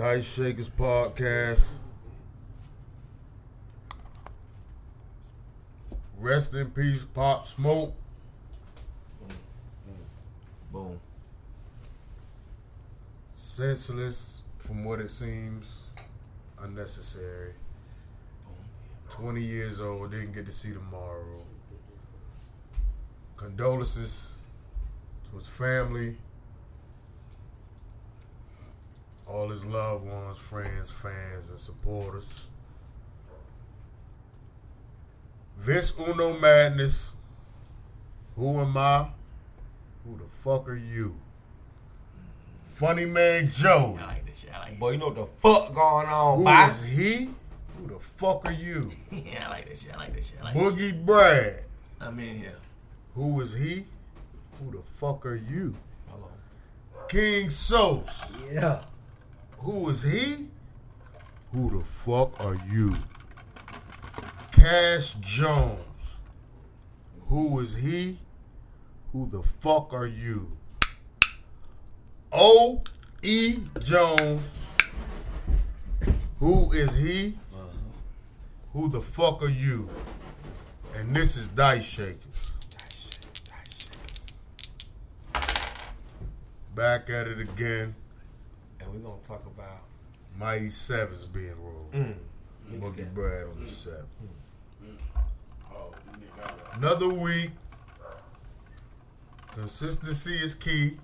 Dice Shakers podcast. Rest in peace, Pop Smoke. Boom. Senseless from what it seems, unnecessary. 20 years old, didn't get to see tomorrow. Condolences to his family, all his loved ones, friends, fans, and supporters. Vince Uno Madness. Who am I? Who the fuck are you? Funny Man Joe. I like this shit. I like this. Boy, you know what the fuck going on, Who boy? is he? Who the fuck are you? yeah, I like this shit. I like this shit. I like this Boogie Brad. I'm in here. Who is he? Who the fuck are you? Hello. King Sos. Yeah. Who is he? Who the fuck are you? Cash Jones. Who is he? Who the fuck are you? O. E. Jones. Who is he? Who the fuck are you? And this is Dice Shakers. Back at it again. And we're gonna talk about Mighty Sevens being rolled. mm, Big Boogie Seven. Brad on the set. Another week. Consistency is key.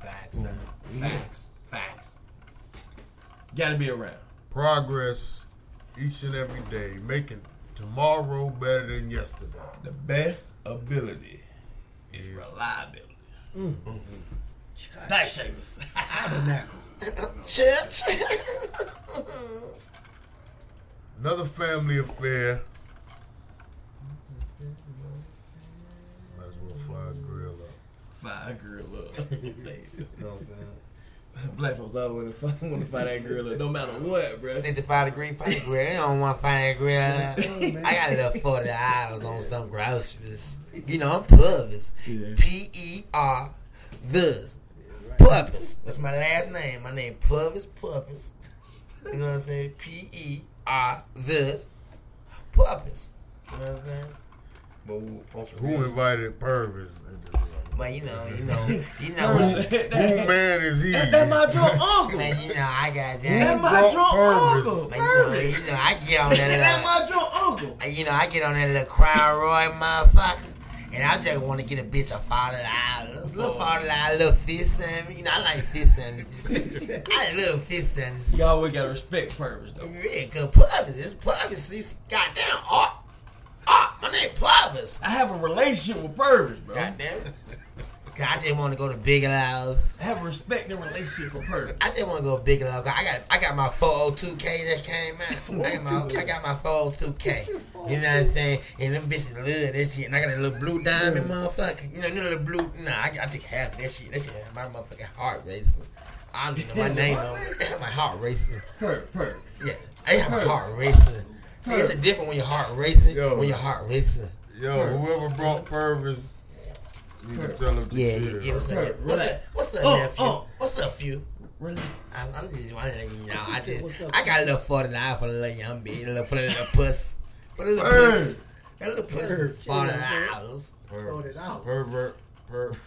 facts, son. Facts. Facts. Gotta be around. Progress each and every day. Making tomorrow better than yesterday. The best ability is Yes. reliability. Mm. Mm-hmm. Dice shakers. Tabernacle. Church. Another family affair. Might as well fire a grill up. Fire grill up. you know what I'm saying? Black folks always want to fire that girl up, no matter what, bro. 65 degree fight grill. You don't want to find that grill. I got a little 40 hours on some groceries. You know, I'm Purvis. Yeah. P E R Vis. Purpose. That's my last name. My name Purvis Purpose. You know what I'm saying? P E R Vis. Purpose. You know what I'm saying? But Who invited Purvis? But you know, you know, you know, Who man is he? That's my drunk uncle. man, you know, I got That's that. my brought drunk Purvis? uncle. Man, you know, you know, I get on that. That's my drunk uncle. you know, I get on that little Crown Roy motherfucker, and I just want to get a bitch a forty dollars, little oh. forty dollars, little fish sandwich. You know, I like fish sandwiches. I little fish sandwiches. You always gotta respect purpose, though. Yeah, good Purvis. It's Purvis. See, goddamn, oh, oh, my name Purvis. I have a relationship with purpose, bro. Goddamn I just want to go to Big Loud. I have respect and relationship for purpose. I just want to go Big Loud. I got, I got my 402k that came out. Oh I got my, I got my 402k. You know what I'm saying? And them bitches love that shit. And I got a little blue diamond, motherfucker. You know, you know the blue. Nah, I, I take half of that shit. That shit had my motherfucking heart racing. I don't even know my name on it. It had my heart racing. Purpose, purpose. Yeah, I have my heart racing. See, it's a different when your heart racing. Yo. When your heart racing. Yo, whoever brought Purvis, you can tell him to Yeah, chill. yeah, yeah. What's up? What's up? What's up, nephew? What's up, few? Really? I'm, I'm just wondering, you know, I just, up, I got a little forty dollars for the little young bitch, a little for the little puss, for the little Bird. puss, that little puss, Bird. forty dollars. Forty dollars. Pervert, pervert.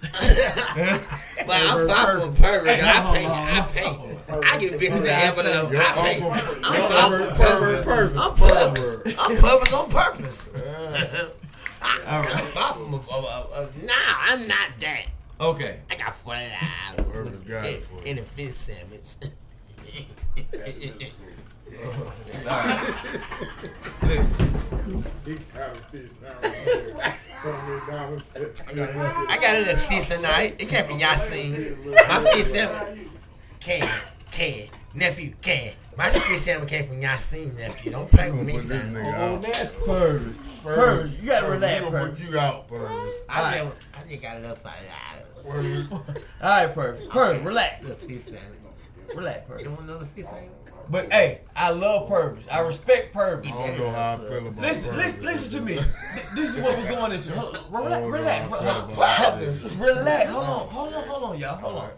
But I'm fucking with pervert. I pay, I pay, I give bitches the envelope. I pay. I'm, your I'm, pervert, Pervert. I'm purpose. I'm purpose on purpose. I, All right. I'm nah, I'm not that. Okay. I got forty Pervert dollars in, in a fish sandwich. Listen. I got, I got a little fish tonight. It came from Yasin's. My fish sandwich. Can, can, nephew, can. My fish sandwich came from Yasin, nephew. Don't play with me, son. nigga Oh, out. that's purpose. Purpose. You gotta Purvis, relax, we gonna purpose. put you out, Purvis. I, just, I just got a little five dollars. Purvis. All right, purpose. Purpose. Relax. Little fish sandwich. Relax, You purpose. want another fish sandwich? But hey, I love purpose. I respect purpose. I don't know how I feel about Listen, Purvis. listen, listen to me. This is what we're going into. Hold Relax, relax, how I feel relax. Relax. Hold on, hold on, hold on, y'all. Hold on.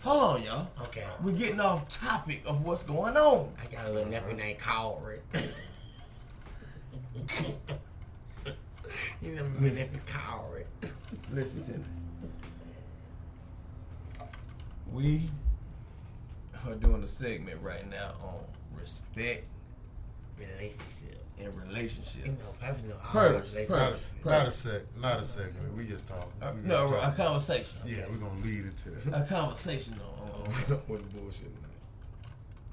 Hold on, y'all. Okay. We're getting off topic of what's going on. I got a little nephew named Corey. you know my nephew Corey. Listen to me. We are doing a segment right now on respect Relationship. And You know, relationships. probably know all Purpose, Not a sec, not a second. We just talking. Uh, We no, just a talking. conversation. Yeah, we're gonna lead into that. A conversation on, on What the bullshit.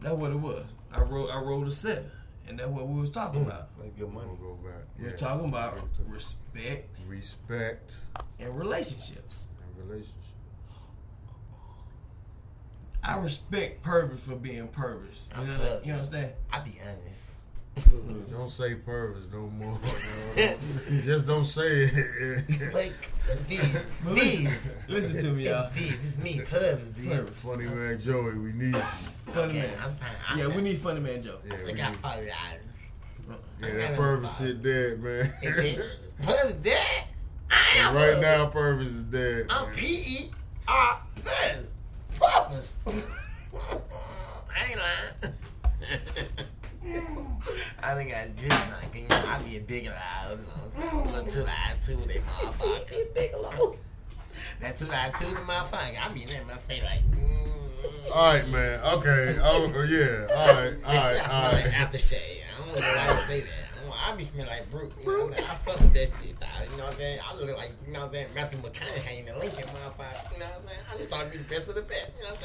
that's what it was. I wrote I wrote a seven, and that's what we was talking about. That's good money. We'll go back. We're Yeah. talking about respect respect and relationships. and relationships. I respect Purvis for being Purvis. You, know, Okay. you understand? I be honest. Don't say purpose no more. Just don't say it. Like these, these, Listen to me, y'all. these. This is me, Pubs. These. Funny man Joey, we need you. Funny Okay, man. I'm fine. Yeah, we need funny man Joe. Yeah, I we think I need, yeah that purpose shit dead, man. Pubs dead. I am right Pubs. now, purpose is dead. I'm man. P E R Z. Purpose. I ain't lying. I think I just like, you know, I be a big loud, you know, a little too loud too, they motherfucker. Big loud. That too loud too, the motherfucker. I be in there, my face like, mm. All right, man. Okay. Oh, oh, yeah. All right. All I right. smell All like aftershave. I don't know why I say that. I, don't, I be smelling like Brut. You know, I fuck with that shit. Dog. You know what I'm saying? I look like, you know what I'm saying, Matthew McConaughey in the Lincoln motherfucker. You know what I'm saying? I just thought I'd be the best of the best. You know what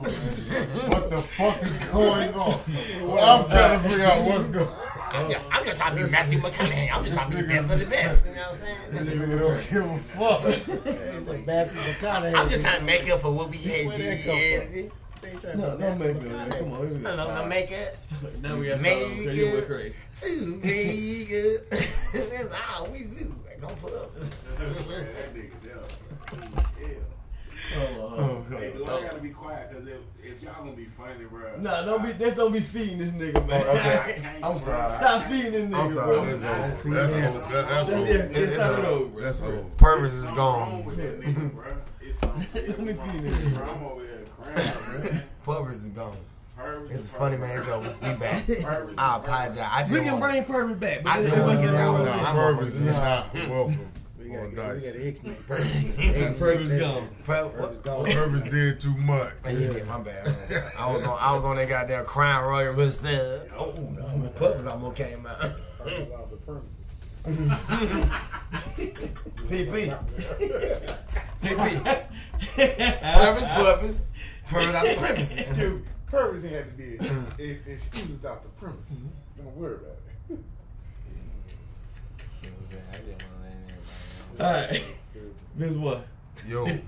I'm saying? What the fuck is going on? Well, I'm trying to figure out what's going. I'm just, I'm just trying to be Matthew McConaughey. I'm just trying to be the best of the best. You know what I'm saying? This Nigga don't give a fuck. It's like Matthew McConaughey. I'm just trying to make up for what we had. Where that did. come No, no make it. Come on. No, no, no, make it Now we got to Make start over because you it. went crazy. too big. That's all we oh, do. Gonna put up. Hold on, hold on. Hey, dude, I gotta be quiet because if, if y'all gonna be funny, bro. Nah, don't be. Let's don't be feeding this nigga, man. Oh, I can't, I'm sorry. Stop feeding this nigga, I'm sorry. bro. That's old. That's old. That's old. yeah, it's It's all- over. That's old. Purpose is gone. with that nigga, bro. It's something serious Don't be feeding this him, bro. I'm over here crying, man. Purpose is gone. Purpose This is is funny, man, Joe. We back. Purpose I apologize. I just We can wanna- bring Purvis back. but I just wanna it get it out. real No, quick. I'm Purpose is over- not welcome We got, on we got an X name. Purvis gone. Pur- Purpose what- gone. Purpose did too much. Man, you get my bad. I was on. I was on that goddamn Crown Royal with said, "Oh, no, Purpose almost came out." PP. PP. Purpose, Purpose. Purpose out the premises. Dude, purpose had to be excused out the premises. Don't worry about it. All right. This what? Yo, man.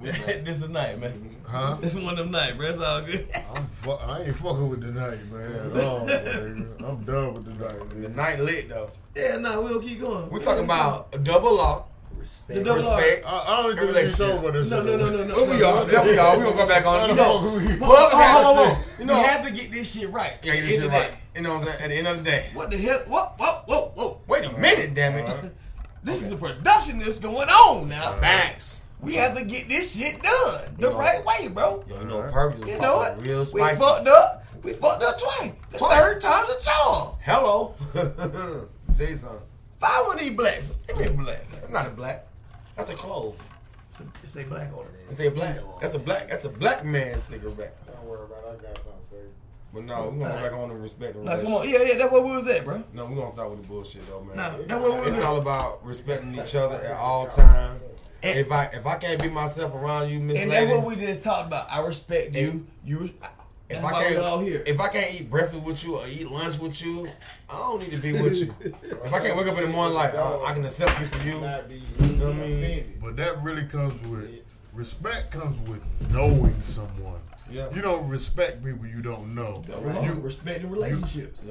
this is a night, man. Huh? This is one of them nights, bro. It's all good. I'm fu- I ain't fucking with the night, man. At all. I'm done with the night, The night lit though. Yeah, nah, we'll keep going. We're talking about a double law, Respect. The double R. respect. I, I don't think we can talk about this. No, no, no, no, no. Where we are? There we are. We gonna go back on. the You know, fuck we- had to say, you know, we have to get this shit right. yeah, get this shit right. You know what I'm saying? At the end of the day. What the hell? Whoa, whoa, whoa, whoa. Wait a minute, damn it. Uh-huh. This is a production that's going on now. Facts. We have to get this shit done the know- right way, bro. Yo, you know, Alright. Purpose was You know talking what? real We fucked up. We fucked up twice. The Twice. third time's a charm. Hello. Tell you something. Five one of these blacks. Give me a black. I'm not a black. That's a clove. It's a- It say black on it. It's a black. That's a black. That's a black man's cigarette. Don't worry about it. I got something for you. But no, we're gonna go back on the respect and Nah, come relationship. on. Yeah, yeah, that's where we was at, bro. No, we're gonna start with the bullshit though, man. Nah, that's where we was It's at. all about respecting each other at all times. And- If I if I can't be myself around you, Miss And Lady, that's what we just talked about. I respect you. You. res- if That's I can't all here. if I can't eat breakfast with you or eat lunch with you, I don't need to be with you. if I can't wake up in the morning like uh, I can accept you for you, Not be know what I mean? But that really comes with respect. Comes with knowing someone. Yeah. You don't respect people you don't know. you You, respect the relationships.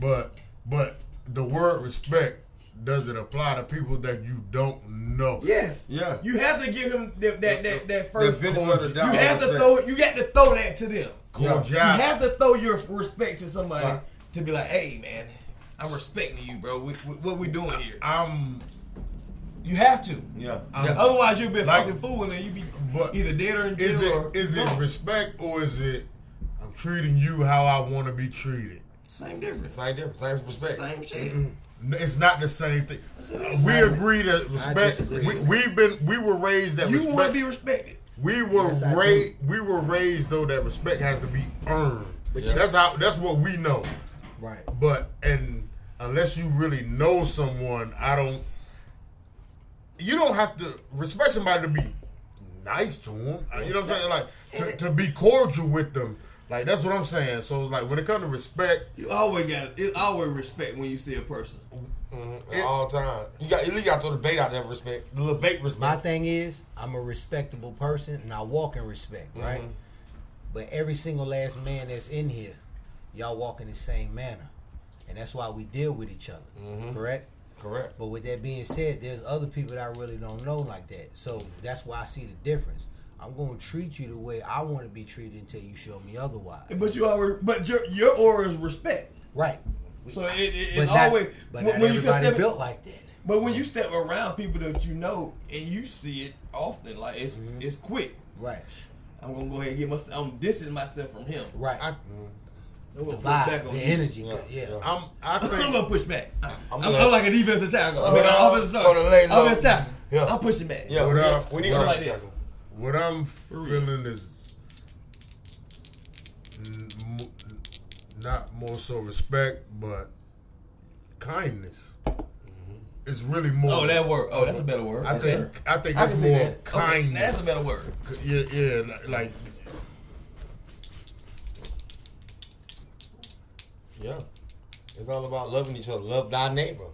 but but the word respect does it apply to people that you don't know? Yes. Yeah. You have to give him that that that, that first. benefit of the you have to respect. throw. You got to throw that to them. Cordial. You have to throw your respect to somebody Right. to be like, hey man, I'm respecting you, bro. We, we, what we doing here? I'm You have to. Yeah. I'm- Otherwise, you'll be a Like- fucking fool, and then you be But either dead or in jail. Is it or is it gone. respect or is it I'm treating you how I want to be treated? same difference? Same difference. Same respect. Same shit. N- It's not the same thing. We agree that respect. We, we've been we were raised that You want to be respected. we were Yes, raised. We were raised though that respect has to be earned. But That's how. That's what we know. Right. But and unless you really know someone, I don't. You don't have to respect somebody to be nice to them. You know what I'm saying? Like to, to be cordial with them. Like that's what I'm saying. So it's like when it comes to respect, You always got it. Always respect when you see a person. Mhm, at all time. You got you got to throw the bait out there. Respect. The little bait Respect. My thing is, I'm a respectable person and I walk in respect, right? Mhm. But every single last man that's in here, y'all walk in the same manner. And that's why we deal with each other. Mhm. Correct? Correct. But with that being said, there's other people that I really don't know like that. So that's why I see the difference. I'm going to treat you the way I want to be treated until you show me otherwise. But you always, but your your aura is respect. Right. So it, it, it's not, always but when, not when you everybody step, built like that. But when you step around people that you know and you see it often, like it's Mm-hmm. it's quick. Right. I'm gonna go ahead and get myself. I'm distancing myself from him. Right. I, I'm the gonna push vibe, back on the energy. Yeah, Yeah. yeah. I'm. I I'm gonna push back. I'm, I'm I'm, like a defensive tackle. I mean, Uh, offensive go to lay tackle. low. Offensive tackle. Yeah. I'm pushing back. Yeah. What we, up? we need What to up? like like this. That. What I'm feeling is n- m- not more so respect, but kindness. Mm-hmm. It's really more. Oh, that word. Oh, that's a better word. I Yes, think. sir. I think I it's can more that. of Okay, kindness. that's a better word. Yeah, yeah, like Yeah. It's all about loving each other. Love thy neighbor.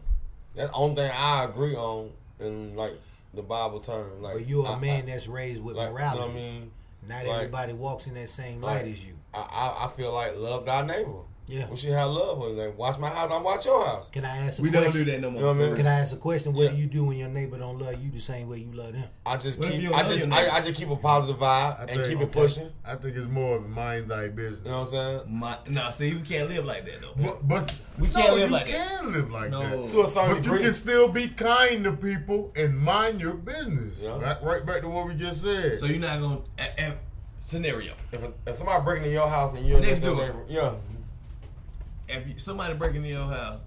That's the only thing I agree on And like the Bible term. Like But you're a I- man I, that's raised with like, you morality. know what I mean? Not Like- everybody walks in that same light as you. I, I, I feel like love thy neighbor. Yeah. We should have love with like watch my house, I watch your house. Can I ask a We don't do that no more. You know what I mean? Can I ask a question? What Yeah. do you do when your neighbor don't love you the same way you love them? I just What keep I just? I, I just keep a positive vibe I and think- keep it pushing. I think it's more of mind thy business. You know what I'm saying? My, nah, see, we can't live like that though. But, but We no, can't live you like that. can live like No. that. To a certain But you can still be kind to people and mind your business. Yeah. Right, right back to what we just said. So you're not gonna a, a, scenario. If, if somebody breaking in your house and you're Next next door door. neighbor, yeah. If you, somebody breaking in your house,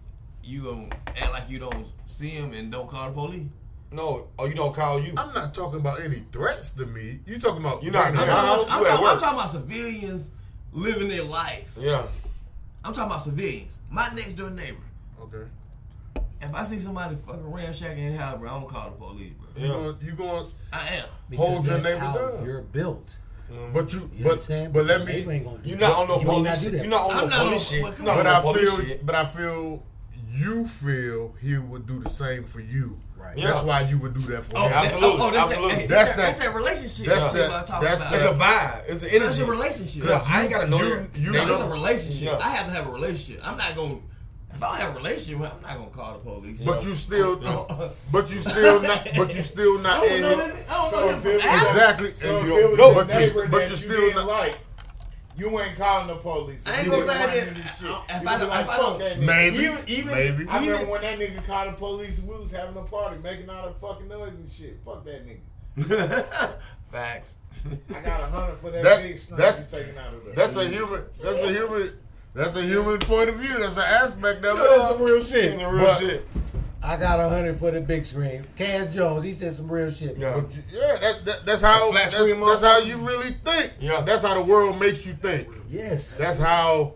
you gonna act like you don't see him and don't call the police. No, oh you don't call you. I'm not talking about any threats to me. You talking about You're not- I'm talking, about, I'm, talking, I'm talking about civilians living their life. Yeah. I'm talking about civilians. My next door neighbor. Okay. If I see somebody fucking ramshacking in the house, bro, I'm gonna call the police, bro. You Yeah. going you going I am. Because Hold your neighbor down. You're built. Mm-hmm. but you, You but understand? but let me neighbor ain't gonna do You're not on no You may not police do shit. that. You're not on I'm no police shit. well, come You're on. but on I feel shit. but I feel you feel he would do the same for you. Right. Yeah. That's why you would do that for Oh, him. Oh, absolutely, oh, oh, that's, absolutely. That, hey, That's that's, that- that's that relationship. that's That's, that- what I'm talking that's about. that- It's a vibe. It's an energy. That's a relationship. Yeah, I ain't gotta know You- that. you They No, it's a relationship. Yeah. I have to have a relationship. I'm not going. To If I don't have a relationship, I'm not gonna call the police. But you still, Yeah. but you still not, but you still I not don't in know. here. I don't So know if that it from was- Adam. Exactly, So and you don't know, but you, but you you still didn't not. like, you ain't calling the police. I ain't gonna say running that. into this shit. If I don't- like, if I fuck don't- that nigga. Maybe, Even- even- maybe. I remember Even- when that nigga called the police, we was having a party, making all that fucking noise and shit. Fuck that nigga. Facts. I got a hundred for that, That- big string that's- you taking out of there. That's a human. That's a human. That's a human point of view. That's an aspect of That's some it. real shit. Some real But- shit. I got a hundred for the big screen. Cash Jones, he said some real shit. Yeah. But yeah, that, that, that's how. Flat That's, screen that's how you really think. Yeah. That's how the world makes you think. Yes. That's how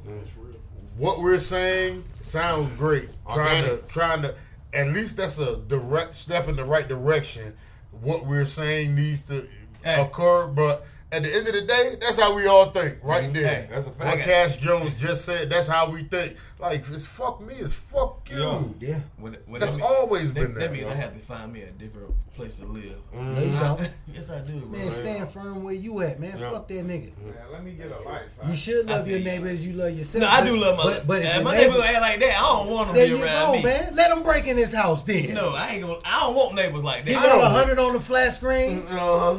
what we're saying sounds great. Trying to trying to at least that's a direct step in the right direction. What we're saying needs to Hey. occur, but at the end of the day, that's how we all think, right there. Hey, that's a fact. What Cash Jones just said, that's how we think. Like it's fuck me, it's fuck you. Yeah. Yeah. What- what That's that mean- always that, been that there. means I have to find me a different place to live. No, you don't. yes, I do, bro. Man, stand firm where you at, man. Yeah. Fuck that nigga. Man, let me get a light. son. You should love your feel you. neighbor as you love yourself. No, I do love my. But, but if if my neighbor, neighbor act like that, I don't want them there to you be around go, me. man. Let them break in this house then. No, I ain't gonna. I don't want neighbors like that. You got a hundred on the flat screen. Uh-huh.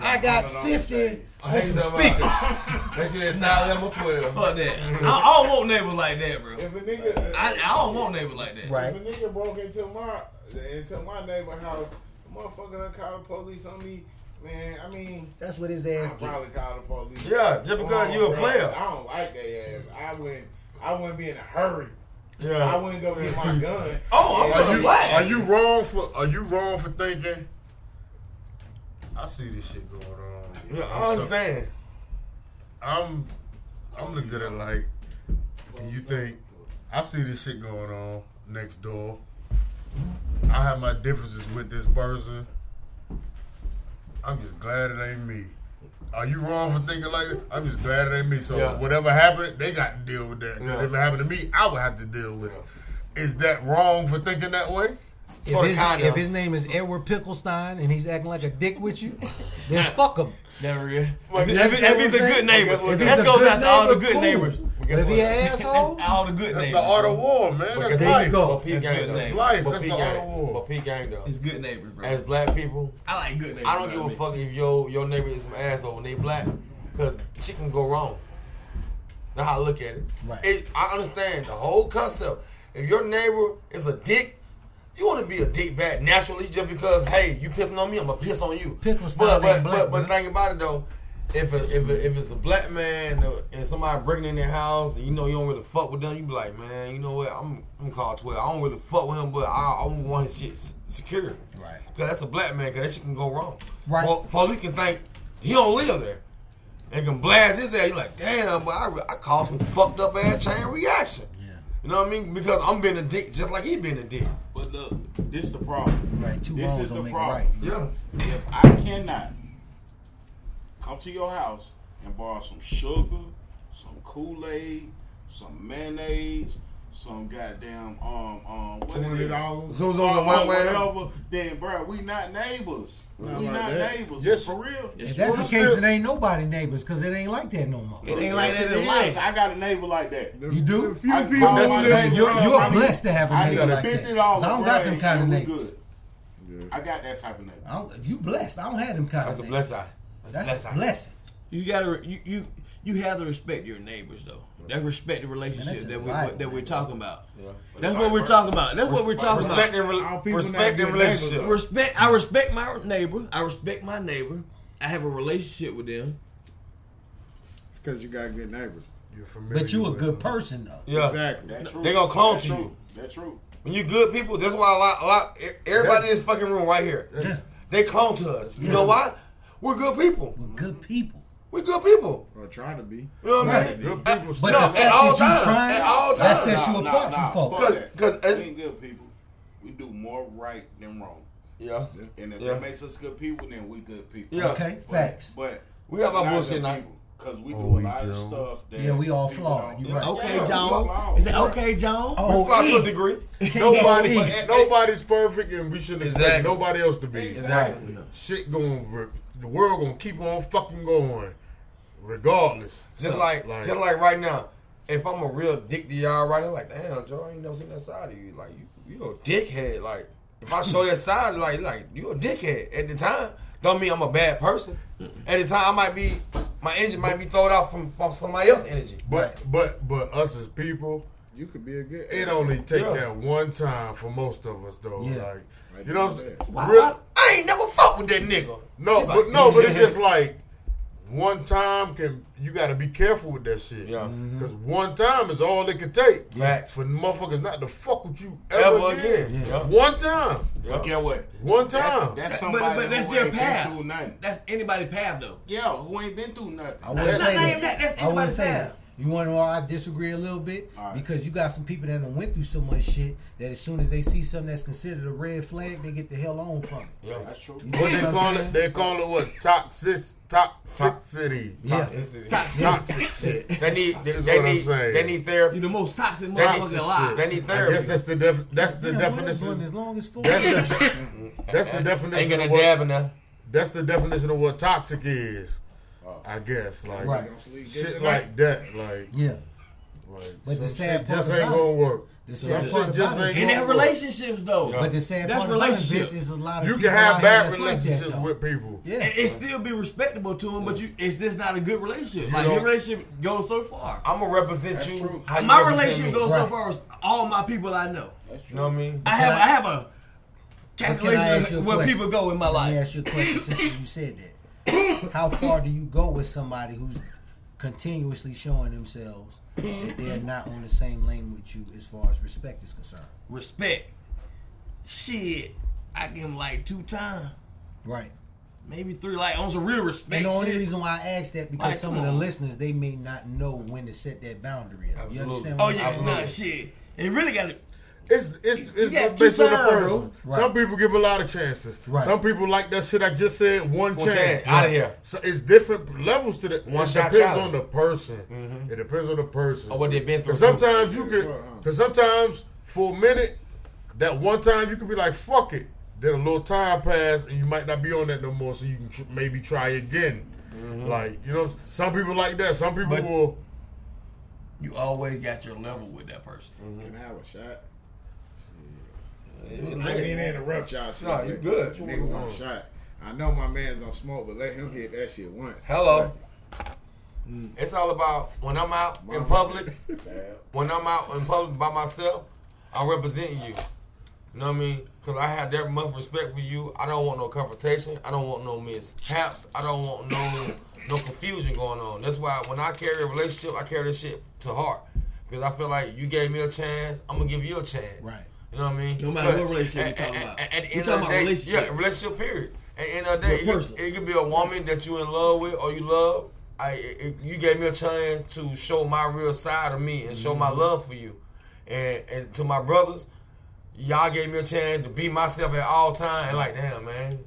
I got $100 50 days. I some some speakers. They see that side level twelve. Fuck that. I, I don't want neighbors like that, bro. If a nigga, I, I don't want neighbors like that. Right. If a nigga broke into my into my neighbor house, the motherfucker done call the police on me. Man, I mean, That's what his I ass get. probably call the police. Yeah, just because you a bro, player. I don't like that ass. I wouldn't. I wouldn't be in a hurry. Yeah, I wouldn't go get my gun. Oh, I'm Are gonna you, blast. are you wrong for are you wrong for thinking? I see this shit going on. Yeah, I understand. I'm I'm looking at it like, and you think I see this shit going on next door. I have my differences with this person. I'm just glad it ain't me. Are you wrong for thinking like that? I'm just glad it ain't me. So Yeah. whatever happened, they got to deal with that. 'Cause Yeah. if it happened to me, I would have to deal with it. Is that wrong for thinking that way? If his, if his name is Edward Picklestein and he's acting like a dick with you, then fuck him. Never real. Well, If, if, if he's a good neighbor, Guess what? that If goes out to all the good cool. neighbors. But if he an asshole, all the good That's neighbors. the art of war, man. That's there you life. go. But P That's gang good though. name. Life. But That's P the art of gang. war. But P gang though. It's good neighbors, bro. As black people, I like good neighbors. I don't give a fuck if your your neighbor is some asshole when they black, cause shit can go wrong. That's how I look at it. Right. It- I understand the whole concept. If your neighbor is a dick, you want to be a dick back naturally, just because hey, you pissing on me, I'm gonna piss on you. But but black, but, but think about it though. If a, if a, if it's a black man and somebody breaking in their house, and you know you don't really fuck with them, you be like, man, you know what? I'm I'm gonna call twelve. I don't really fuck with him, but I, I want his shit secure. Right. Cause that's a black man. Cause that shit can go wrong. Right. Po- police can think he don't live there, and can blast his ass. You like, damn, but I, I caused some fucked up ass chain reaction. Yeah. You know what I mean? Because I'm being a dick, just like he being a dick. But look, this the problem. right, two This is the problem. right. Yeah. If I cannot come to your house and borrow some sugar, some Kool Aid, some mayonnaise, some goddamn um um twenty dollars, Zoom, zoom, Or- zoom, way. whatever, then bro, we not neighbors. Not we like not that. neighbors. Yes. for real. If that's the case, still- it ain't nobody neighbors because it ain't like that no more. It ain't like Yes, that in life. I got a neighbor like that. You do? A few I people call that's my the- neighbor You're, up. you're I mean, blessed to have a neighbor got like that. dollars. I don't got them kind of neighbors. Good. I got that type of neighbor. I don't, you blessed. I don't have them kind That's a of blessed neighbors. eye. That's Blessed a blessing. You gotta you you you have to respect your neighbors though. That respect the relationship that we right, that we're talking about. Yeah. That's what we're talking about. That's what we're talking Respect about. and, re- All people respect not and relationship. Respect. I respect my neighbor. I respect my neighbor. I have a relationship with them. It's because you got good neighbors. You're familiar But you a good it. person though. Yeah. Exactly. That's true. They gonna clone That's to true. you. That's true. When you good people, that's why a lot, a lot, everybody in this fucking room right here, Yeah. they clone to us. You know why? We're good people. We're good people. We're good people. Or try to be. You know what I mean? Good people But No, the at fact all that you times. trying, At all that sets you Nah, apart nah, from folks. Cause- as- we ain't good people. We do more right than wrong. Yeah. And if Yeah. that makes us good people, then we good people. Yeah. Okay, But- facts. But We have our we're bullshit good night. people, Cause we Oh, do a we lot of do. stuff that Yeah, we all people flawed. don't- You right. Okay, Yeah, we John. flawed. Is that okay, John? Oh, we fly to a degree. Nobody, nobody's perfect, and we shouldn't expect Exactly. nobody else to be. Exactly. Shit going, the world gonna keep on fucking going, regardless. Just So, like, just like right now, if I'm a real dick to y'all right now, like, damn, Joe, I ain't never seen that side of you. Like, you, you a dickhead. Like, if I show that side, like, like you a dickhead. At the time, don't mean I'm a bad person. At the time, I might be, my engine might be thrown out from, from somebody else's energy. but but but us as people, You could be a good. it only take Yeah. that one time for most of us though. Yeah. Like Right you know what I'm saying? Why- Real- I ain't never fuck with that nigga. no, Like- but no, but it's just like one time can you got to be careful with that shit. Yeah. Mm-hmm. Because one time is all it could take. Facts. For motherfuckers not to fuck with you ever, Ever again. again. Yeah. One time. But get what? One time. that's But, somebody but that's who their ain't path. been through nothing. That's anybody's path though. Yeah, who ain't been through nothing. I wouldn't That's say that. even that. That's I wouldn't anybody's say path. That. You want to know why I disagree a little bit? All right. Because you got some people that done went through so much shit that as soon as they see something that's considered a red flag, they get the hell on from it. Yeah. That's true. You What they what call saying? it? They call it what? Toxic, toxicity. Yeah. Toxicity. Toxic shit. They need, they, they what I'm need, saying. they need therapy. You therapy. the most toxic motherfucker alive. They need therapy. I guess that's the def- that's the Damn, why that blunt definition. as long as fuck. That's the, that's the Ain't definition got of a what dab in there. that's the definition of what toxic is. Oh. I guess like Right. Shit like that. Like Yeah. Like, But some the sad shit part just ain't gonna work. The Some sad part just ain't In gonna their work. relationships, though. but the sad That's part about it, relationship. Vince, is a lot of You people can have bad that's like that, relationships with people. Yeah, It, it still be respectable to them, but you it's just not a good relationship. You Like your relationship goes so far. I'm gonna represent That's you. how My represent relationship me. goes so far as all my people I know. That's You know what I mean? I have I- I have a But can I ask calculation you a of where question? people go in my Let me life. ask you a question since you said that. How far do you go with somebody who's continuously showing themselves that they're not on the same lane with you as far as respect is concerned? Respect. Shit. I give him like two times. Right. Maybe three, like on some real respect. And the only shit. reason why I ask that because Like, some of the on. listeners they may not know when to set that boundary up. You Absolutely. understand? Oh What I'm saying? Oh yeah, saying? nah, shit. It really got to. It's it's it's based on the times, person. Right. Some people give a lot of chances. Right. Some people like that shit I just said. One, One chance, chance, of here. So it's different levels to the. One it shot depends challenge. on the person. Mm-hmm. It depends on the person. Or what they've been through. Sometimes you could. Uh-huh. Because sometimes for a minute, that one time you could be like fuck it. Then a little time pass and you might not be on that no more. So you can tr- maybe try again. Mm-hmm. Like you know, some people like that. Some people But- will. You always got your level with that person. Mm-hmm. Can I have a shot? I didn't interrupt y'all. Shit, No, you good. Nigga a shot. I know my man's don't smoke, but let him hit that shit once. Hello. Mm. It's all about when I'm out in public. When I'm out in public by myself, I'm representing you. You know what I mean? Because I have that much respect for you. I don't want no confrontation. I don't want no mishaps. I don't want no no confusion going on. That's why when I carry a relationship, I carry this shit to heart. Because I feel like you gave me a chance, I'm gonna give you a chance. Right. You know what I mean? No matter But what relationship at- you're talking at- about. At, at the We're end talking of the about day, relationship. yeah, relationship period. At the end of the day, it, could- it could be a woman that you in love with or you love. I, it, you gave me a chance to show my real side of me and show my Mm-hmm. love for you, and and to my brothers, y'all gave me a chance to be myself at all times. And like, damn man,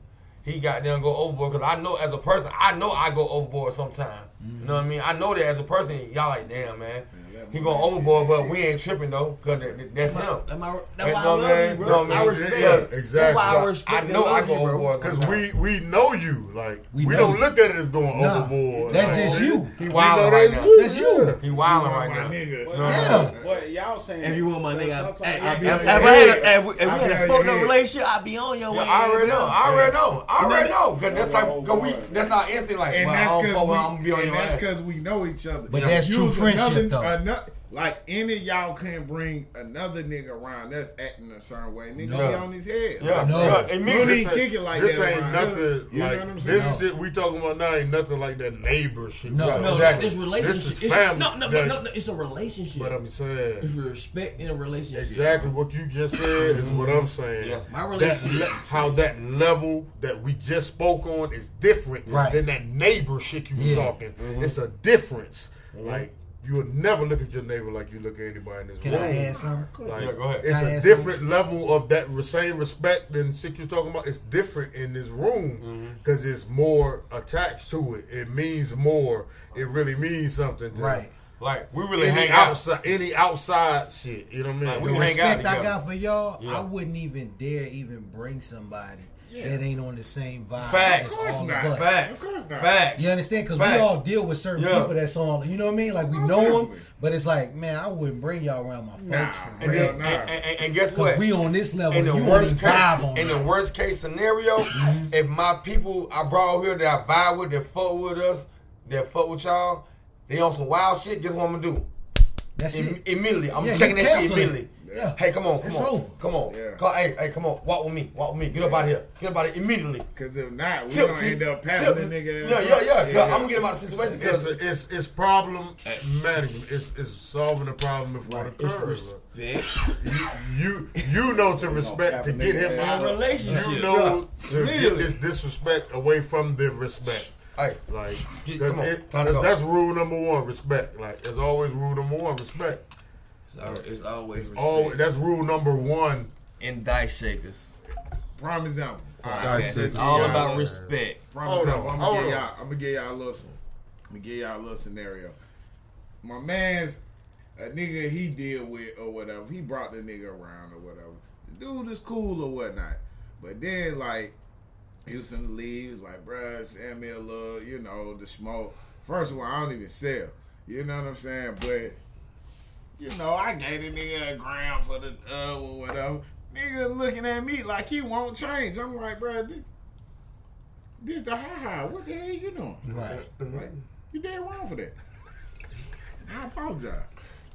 he got them go overboard because I know as a person, I know I go overboard sometimes. You know what I mean? I know that as a person, y'all like, damn man, he my going overboard, but we ain't tripping though because that's him. That's, my, And that's why I love what you, bro. I I respect Yeah, exactly. I I respect I know I go overboard Because we we know you, like We we, don't you. look at it as going Nah, overboard. that's like, just you. He wilding know right that's now. you. That's you. yeah. He wilding My right now. nigga. Yeah. But y'all saying If you want my nigga, I- Sometimes hey, I if be if on I had a- we if we I had a fucked up relationship, I'd be on your Yeah, ass, I already know. I already know. I already know. Cause that's Yeah, like, cause we, that's our instinct. Like, and that's because we, with, I'm gonna be on and that's because we know each other. But that's true friendship, though. Ano- like any of y'all can't bring another nigga around that's acting a certain way. Nigga No. be on his head. Yeah, Like, No. yeah. And me, You don't even kick it like this that ain't around nothing here. You know like what I'm this saying? shit we talking about now ain't nothing like that neighbor shit. No. Like, No, Exactly. this relationship. This is it's- family. No, no, That- no, no, it's a relationship. But I'm It's saying respect in a relationship. exactly what you just said is what I'm saying. Yeah. My relationship. le- how that level that we just spoke on is different Right. than that neighbor shit you was Yeah. talking. Mm-hmm. It's a difference. Mm-hmm. Like you'll never look at your neighbor like you look at anybody in this Can room. I add something? Like, Yeah, go ahead. It's Can I a add different level of that same respect than shit you're talking about. It's different in this room Mm-hmm. because it's more attached to it. It means more. It really means something to Right. Like, we really any hang out. outside any outside shit. You know what I mean? Like, we The hang out respect I got for y'all, Yeah. I wouldn't even dare even bring somebody Yeah. that ain't on the same vibe. Facts. Of course not. of. Facts. Of course not. Facts. You understand? Because we all deal with certain Yeah. people that's on. You know what I mean? Like we Oh, know them, but it's like, man, I wouldn't bring y'all around my Nah. folks for And, then, nah. and, and, and guess what? we on this level. in the you worst only vibe on case, in the worst case scenario, mm-hmm. if my people I brought over here that I vibe with, that fuck with us, that fuck with y'all, they on some wild shit. Guess what I'm gonna do? That's Im- it. immediately, I'm Yeah, checking you that shit cancel immediately. Yeah. Hey, come on, come It's on, over. come on. Yeah. Call, hey, hey, come on, walk with me, walk with me. Get up out of here, get up out of here immediately. Because if not, we're gonna end up tip. passing the nigga. Yeah, ass yeah, up. yeah. 'cause I'm gonna get him out of the situation It's, because it's it's problem management. It's it's solving the problem before it It's occurs. respect. You you know to respect to get him out. of out. relationship. You know to get this disrespect away from the respect. hey, Like, 'cause come on, it- time to 'cause go. that's rule number one. Respect. Like, it's always rule number one. Respect. It's al- It's always It's respect. always that's rule number one. in dice shakers. Prime example. Dice It's all Yeah. about respect. Prime Hold example. on, I'm gonna give y'all. I'm gonna give y'all a little. I'm gonna give y'all a little scenario. My man's a nigga he deal with or whatever. He brought the nigga around or whatever. The dude is cool or whatnot. But then like he was finna leave. He was like, bruh, send me a little, you know, the smoke. First of all, I don't even sell. You know what I'm saying? But you know, I gave the nigga a gram for the uh or whatever. Nigga looking at me like he won't change. I'm like, bro, this, this the ha ha. What the hell you doing? Right. Right? You dead wrong for that. I apologize.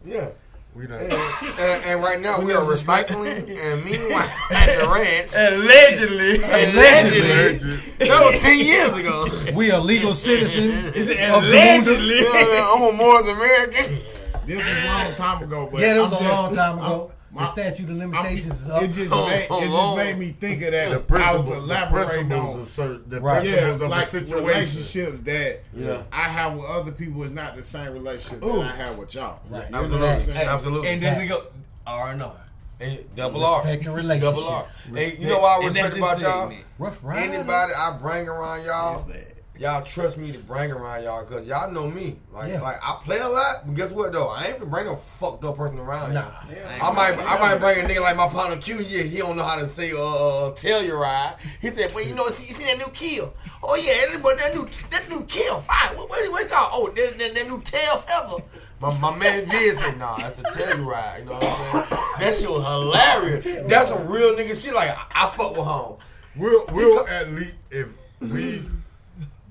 Yeah. We done. And, and right now we are recycling, and meanwhile at the ranch, Allegedly. allegedly, that was ten years ago. We are legal citizens of Allegedly. You know I mean? I'm a Moorish American. This was a long time ago, but Yeah, that was I'm a just- long time ago. I'm- the statute of I'm- limitations is up. It just Oh, made it just oh. made me think of The that. I was principles, the elaborating principles on of certain, the Right. yeah, of like a situation. relationships that Yeah. I have with other people is not the same relationship Ooh. that I have with y'all. Right. You know what I'm saying? Absolutely. And then it go R and R. And double R. Respect relationship. Double R. Hey, you know what I respect about y'all? segment. Rough Riders. Anybody I bring around y'all, Yes, that. Y'all trust me to bring around y'all because y'all know me. Like, Yeah. like I play a lot, but guess what though? I ain't gonna bring no fucked up person around. Nah. y'all. I might, I might bring a nigga like my partner Q. Yeah, he don't know how to say uh, uh Telluride. He said, well, you know, see, you see that new kill? Oh yeah, that, but that new, that new kill, fine. What, what, what it called? Oh, that, that, that new tail feather. My, my man Vid said, nah, that's a Telluride. You know what I'm saying? That shit was hilarious. That's some real nigga shit. Like I, I fuck with home. We'll, we'll at least if we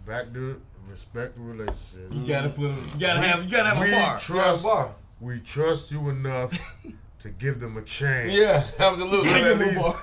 back to respect the relationship. You gotta put. A, you gotta have. You gotta have we a bar. trust. bar. We trust you enough to give them a chance. Yeah, absolutely. We'll at, Give 'em a least, bar.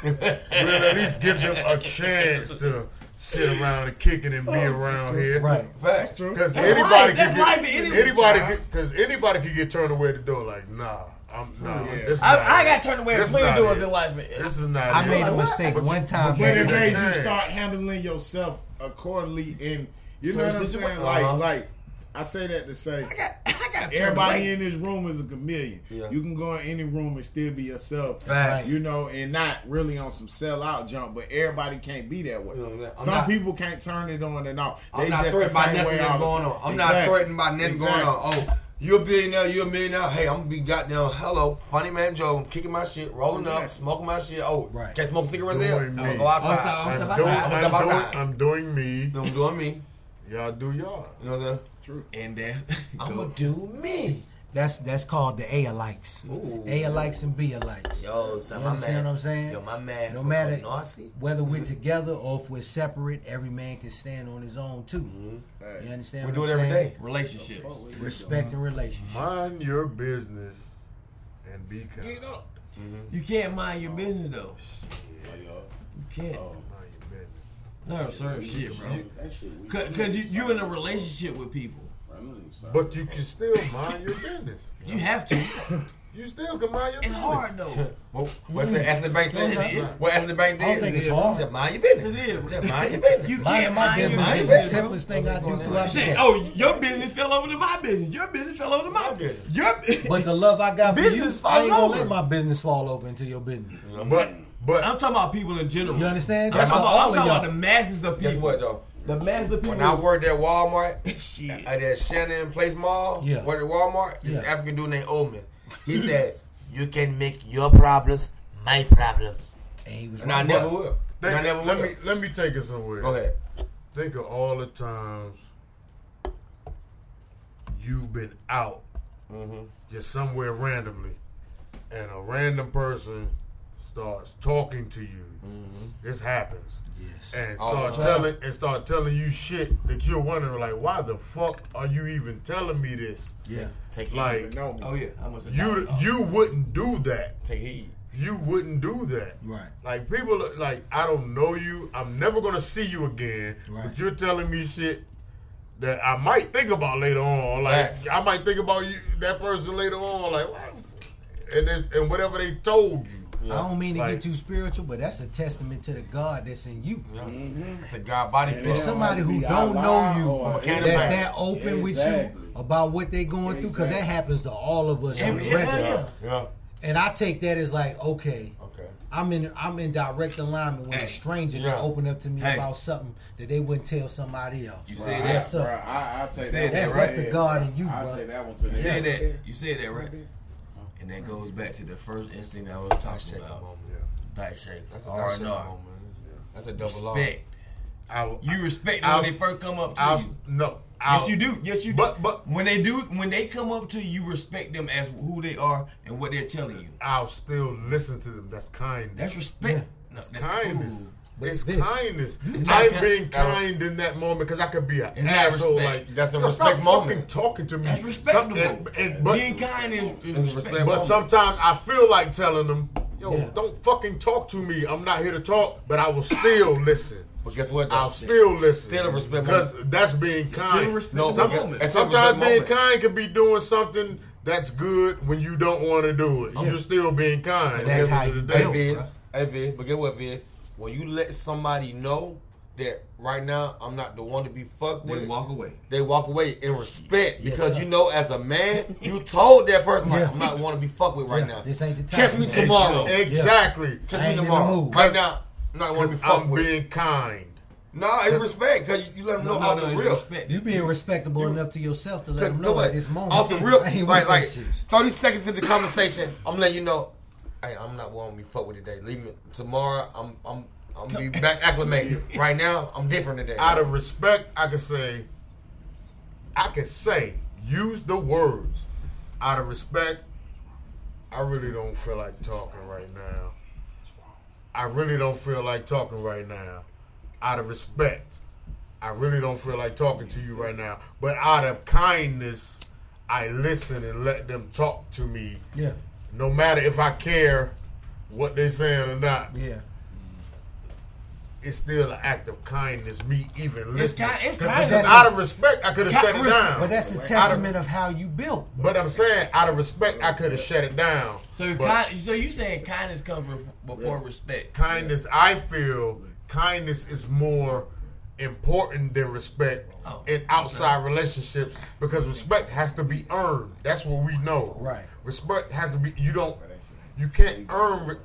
we'll at least give them a chance to sit around and kick it and be around here. Right. Facts. Because That's anybody life. can That's get life in any anybody because anybody can get turned away at the door. Like nah, I'm nah. Yeah. Not I, I got turned away at This is plenty not doors it. in life. This is not. I it. made a mistake one time. But it man. made you start handling yourself accordingly and you know what I'm saying? Like Uh-huh. like I say that to say I got. I got Everybody away. in this room is a chameleon. Yeah. You can go in any room and still be yourself. Facts. You know, and not really on some sell out jump, but everybody can't be that way. You know I'm Some not- people can't turn it on and off. I'm They not just threatened by nothing that's going time. on. I'm not Exactly. threatened by nothing Exactly. going on. Oh, you're a billionaire, you're a millionaire. Hey, I'm gonna be goddamn hello, funny man Joe. I'm kicking my shit, rolling up, smoking my shit. Oh, Right. can't smoke cigarettes there. Doing I'm gonna go outside. Outside. I'm Step doing, outside. I'm, doing, outside. I'm doing me. I'm doing me. Y'all do y'all. You know what I'm saying? True. And that's. I'm gonna do me. That's that's called the A alikes. Ooh. A alikes and B alikes. Yo, son, You my understand man. what I'm saying? Yo, my man. No from matter Nazi. whether we're together or if we're separate, every man can stand on his own too. Mm-hmm. Hey. You understand? We do what it I'm every saying? day. Relationships. Respect and relationship. Mind your business and be kind. Get up. Mm-hmm. You can't mind your business though. You can't. Oh, mind your business. No, sir, shit, bro. That shit weak. Cause, Cause you you're in a relationship with people. But you can still mind your business. You have to. You still can mind your It's business. It's hard though. Well, mm. what's the Ashley Bank said? It is. What Ashley Bank did? I don't think it's hard. Just mind your business. It is. Just mind your business. You Minding can't my mind your business is business. the bro. simplest thing I do throughout the day. oh, your business fell over to my business. Your business fell over to my My business. business. Your But the love I got for you, I ain't fall gonna over. let my business fall over into your business. But but I'm talking about people in general. You understand? I'm That's talking, about, all I'm talking about the masses of people. Guess what though? The masses of people. When I worked at Walmart, Shit. at that Shannon Place Mall, Yeah. worked at Walmart, this Yeah. African dude named Oldman. He said, You can make your problems my problems. And he was And I never will. And I never let will. me let me take it somewhere. Go ahead. Think of all the times you've been out Mm-hmm. just somewhere randomly, and a random person starts talking to you. Mm-hmm. This happens. Yes. and start telling and start telling you shit that you're wondering like, why the fuck are you even telling me this? Yeah. Take heed. Like know me. Oh yeah, I must have you you wouldn't do that. Take heed. You wouldn't do that. Right. Like people like I don't know you. I'm never gonna see you again. Right. But you're telling me shit that I might think about later on. Like Facts. I might think about you that person later on. Like why and it's, and whatever they told you. I don't mean to Like- get too spiritual, but that's a testament to the God that's in you. Yeah. Mm-hmm. To God body And feel. somebody who have to be don't know you, From a can That's of that open with Exactly. you about what they're going through, because that happens to all of us on the yeah, regular. yeah. Yeah. And I take that as like, okay, Okay. I'm in I'm in direct alignment with Hey. a stranger Yeah. can open up to me Hey. about something that they wouldn't tell somebody else. You Bruh, said I- that. Yes, sir. bruh, I, I take said that. that, That's- to that's the the God in you, I bruh. take that one to the You head. said that. You said that right. And that goes back to the first instinct I was talking Shake about. moment. Dice shakers. That's a R double and R. R. That's a double R. Respect. I'll, You respect them when they first come up to I'll, you. no. Yes, I'll- you do. Yes, you do. But but when they do, when they come up to you, you respect them as who they are and what they're telling you. I'll still listen to them. That's kindness. That's respect. Yeah. That's, that's kindness. cool. But It's this- kindness. I'm kind- being kind in that moment because I could be an It's not asshole. respect. Like That's a yo, respect stop moment. Fucking talking to me. That's Some- respectable. and- and- but Being kind is, is It's respect. respect. but sometimes I feel like telling them, yo, Yeah. don't fucking talk to me. I'm not here to talk, but I will still listen. But guess what? I'll still listen. Still a respect because that's being kind. a No, Some- but moment. it's sometimes being moment. kind can be doing something that's good when you don't want to do it. You're still being kind. But that's how end of you the Hey day. Viz, hey Viz, but get what Viz? When you let somebody know that right now I'm not the one to be fucked with. They walk away. they walk away in respect Yes, because sir. you know as a man you told that person like Yeah. I'm not want to be fucked with right Yeah, now. this ain't the time. Catch time. me tomorrow. Exactly. Catch me ain't in the tomorrow. Right now, I'm not want to be Because fucked I'm with. being kind. No, it's respect because you, you let them know No, out no, the real. respect. You being respectable enough to yourself to let them know at this moment. Off the real, like, like 30 seconds into the conversation, I'm letting you know, hey, I'm not wanting to be fucked with today. Leave me tomorrow. I'm, I'm, I'm gonna be back acclimated. right now, I'm different today. Out of respect, I can say, I can say, use the words. Out of respect, I really don't feel like talking right now. I really don't feel like talking right now. Out of respect, I really don't feel like talking to you right now. But out of kindness, I listen and let them talk to me. Yeah, No matter if I care what they're saying or not. yeah. it's still an act of kindness. Me even listening. kind- it's 'Cause kind of- out of respect, I could have Kind- shut it respect. down. But that's a Out of- testament of how you built. But I'm saying, out of respect, I could have shut it down. So But kind, so you saying kindness comes bef- before respect? kindness, I feel kindness is more important than respect Oh, in outside relationships because respect has to be earned. That's what we know. Right. Respect has to be. You don't. You can't earn re-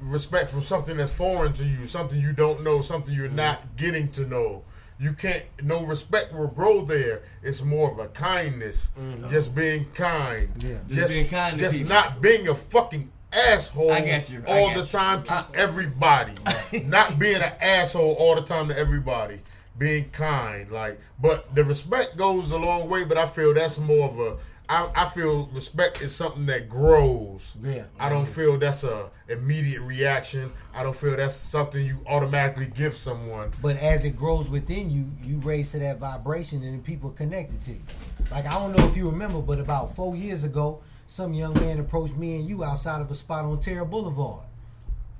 respect from something that's foreign to you, something you don't know, something you're mm. not getting to know. You can't. No respect will grow there. It's more of a kindness, mm-hmm. just being kind. Yeah. Just being kind to just people. not being a fucking asshole I got you, I all got the you. time to I- everybody. not being an asshole all the time to everybody. Being kind, like, but the respect goes a long way. But I feel that's more of a. I, I feel respect is something that grows. Yeah. I don't feel that's a immediate reaction. I don't feel that's something you automatically give someone. But as it grows within you, you raise to that vibration and people connected to you. Like I don't know if you remember, but about four years ago, some young man approached me and you outside of a spot on Terra Boulevard.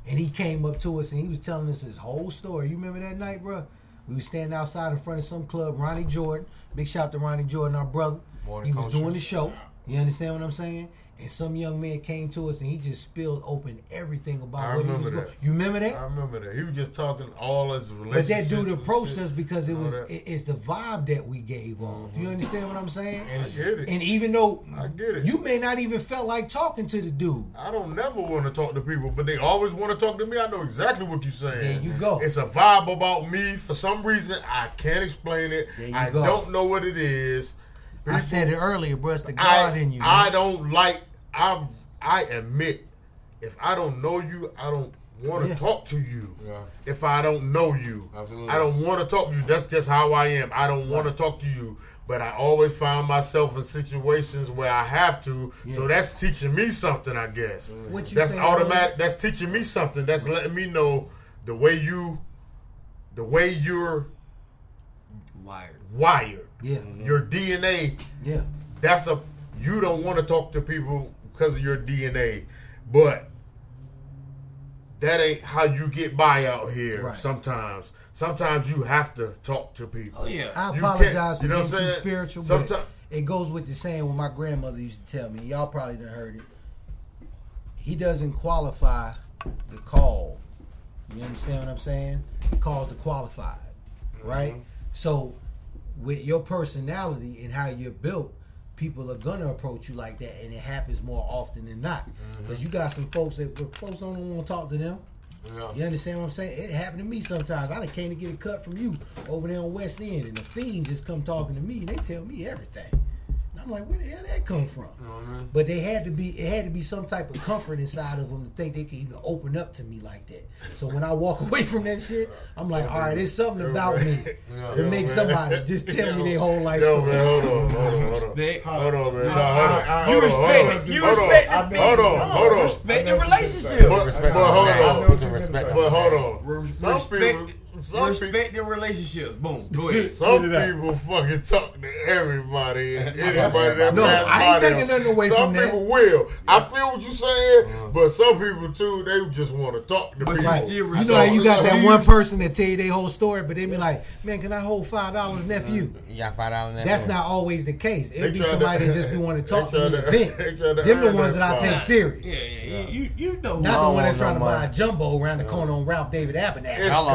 And he came up to us and he was telling us his whole story. You remember that night, bro? We was standing outside in front of some club, Ronnie Jordan. Big shout to Ronnie Jordan, our brother. He was doing the show. You understand what I'm saying? And some young man came to us and he just spilled open everything about I what he remember was going. that. You remember that? I remember that he was just talking all his But relationships. that dude and approached us because it was it- it's the vibe that we gave off. You mm-hmm. understand what I'm saying? I get it. And even though I get it. you may not even felt like talking to the dude, I don't never want to talk to people, but they always want to talk to me. I know exactly what you're saying. There you go. It's a vibe about me. For some reason, I can't explain it. I go. don't know what it is. I said it earlier, bro. It's the God I, in you. I man. don't like. I I admit, if I don't know you, I don't want to Yeah. talk to you. Yeah. If I don't know you, Absolutely. I don't want to talk to you. That's just how I am. I don't want to talk to you. But I always find myself in situations where I have to. So that's teaching me something, I guess. What you that's automatic. That's teaching me something. That's letting me know the way you, the way you're Wired. wired. Yeah, Your DNA yeah, that's a you don't want to talk to people because of your DNA, but that ain't how you get by out here. Right. Sometimes, sometimes you have to talk to people. Oh yeah. I You apologize can't- for you know being too spiritual, Sometime- but it goes with the saying what my grandmother used to tell me. Y'all probably done heard it. He doesn't qualify the call. You understand what I'm saying? He calls the qualified, right? Mm-hmm. So, with your personality and how you're built, people are gonna approach you like that, and it happens more often than not. Mm-hmm. Because you got some folks that folks don't want to talk to them. Yeah. You understand what I'm saying? It happened to me sometimes. I done came to get a cut from you over there on West End, and the fiends just come talking to me, and they tell me everything. And I'm like, where the hell that come from? But they had to be, it had to be some type of comfort inside of them to think they could even open up to me like that. So when I walk away from that shit, I'm like, all right, there's something about me Yo, to make man. somebody just tell me their whole life Yo, story. man, hold on, hold on, hold on. Respect. Hold on, man. Nah, I- hold on. You respect it. You respect. Hold on, hold on. Respect the relationship. But, Respect but on hold on. Put some respect on But hold on. Some respect, people, some respect people, the relationships. Boom. Go ahead. some people fucking talk to everybody and anybody that No, pass I ain't taking nothing away some from that. Some people will. I feel what you're saying, uh-huh. but some people too, they just want to talk to But you people. Right. You know how you got that one person that tell you their whole story, but they be like, "Man, can I hold five dollars, mm-hmm. nephew?" You got five dollars. That's not always the case. It'd be somebody that just be want to talk to me tried and to- vent. they tried Them the ones that that I take serious. Yeah, yeah, you, you, you know who. Not the one that's trying to buy a jumbo around the corner on Ralph David Abernathy. It's How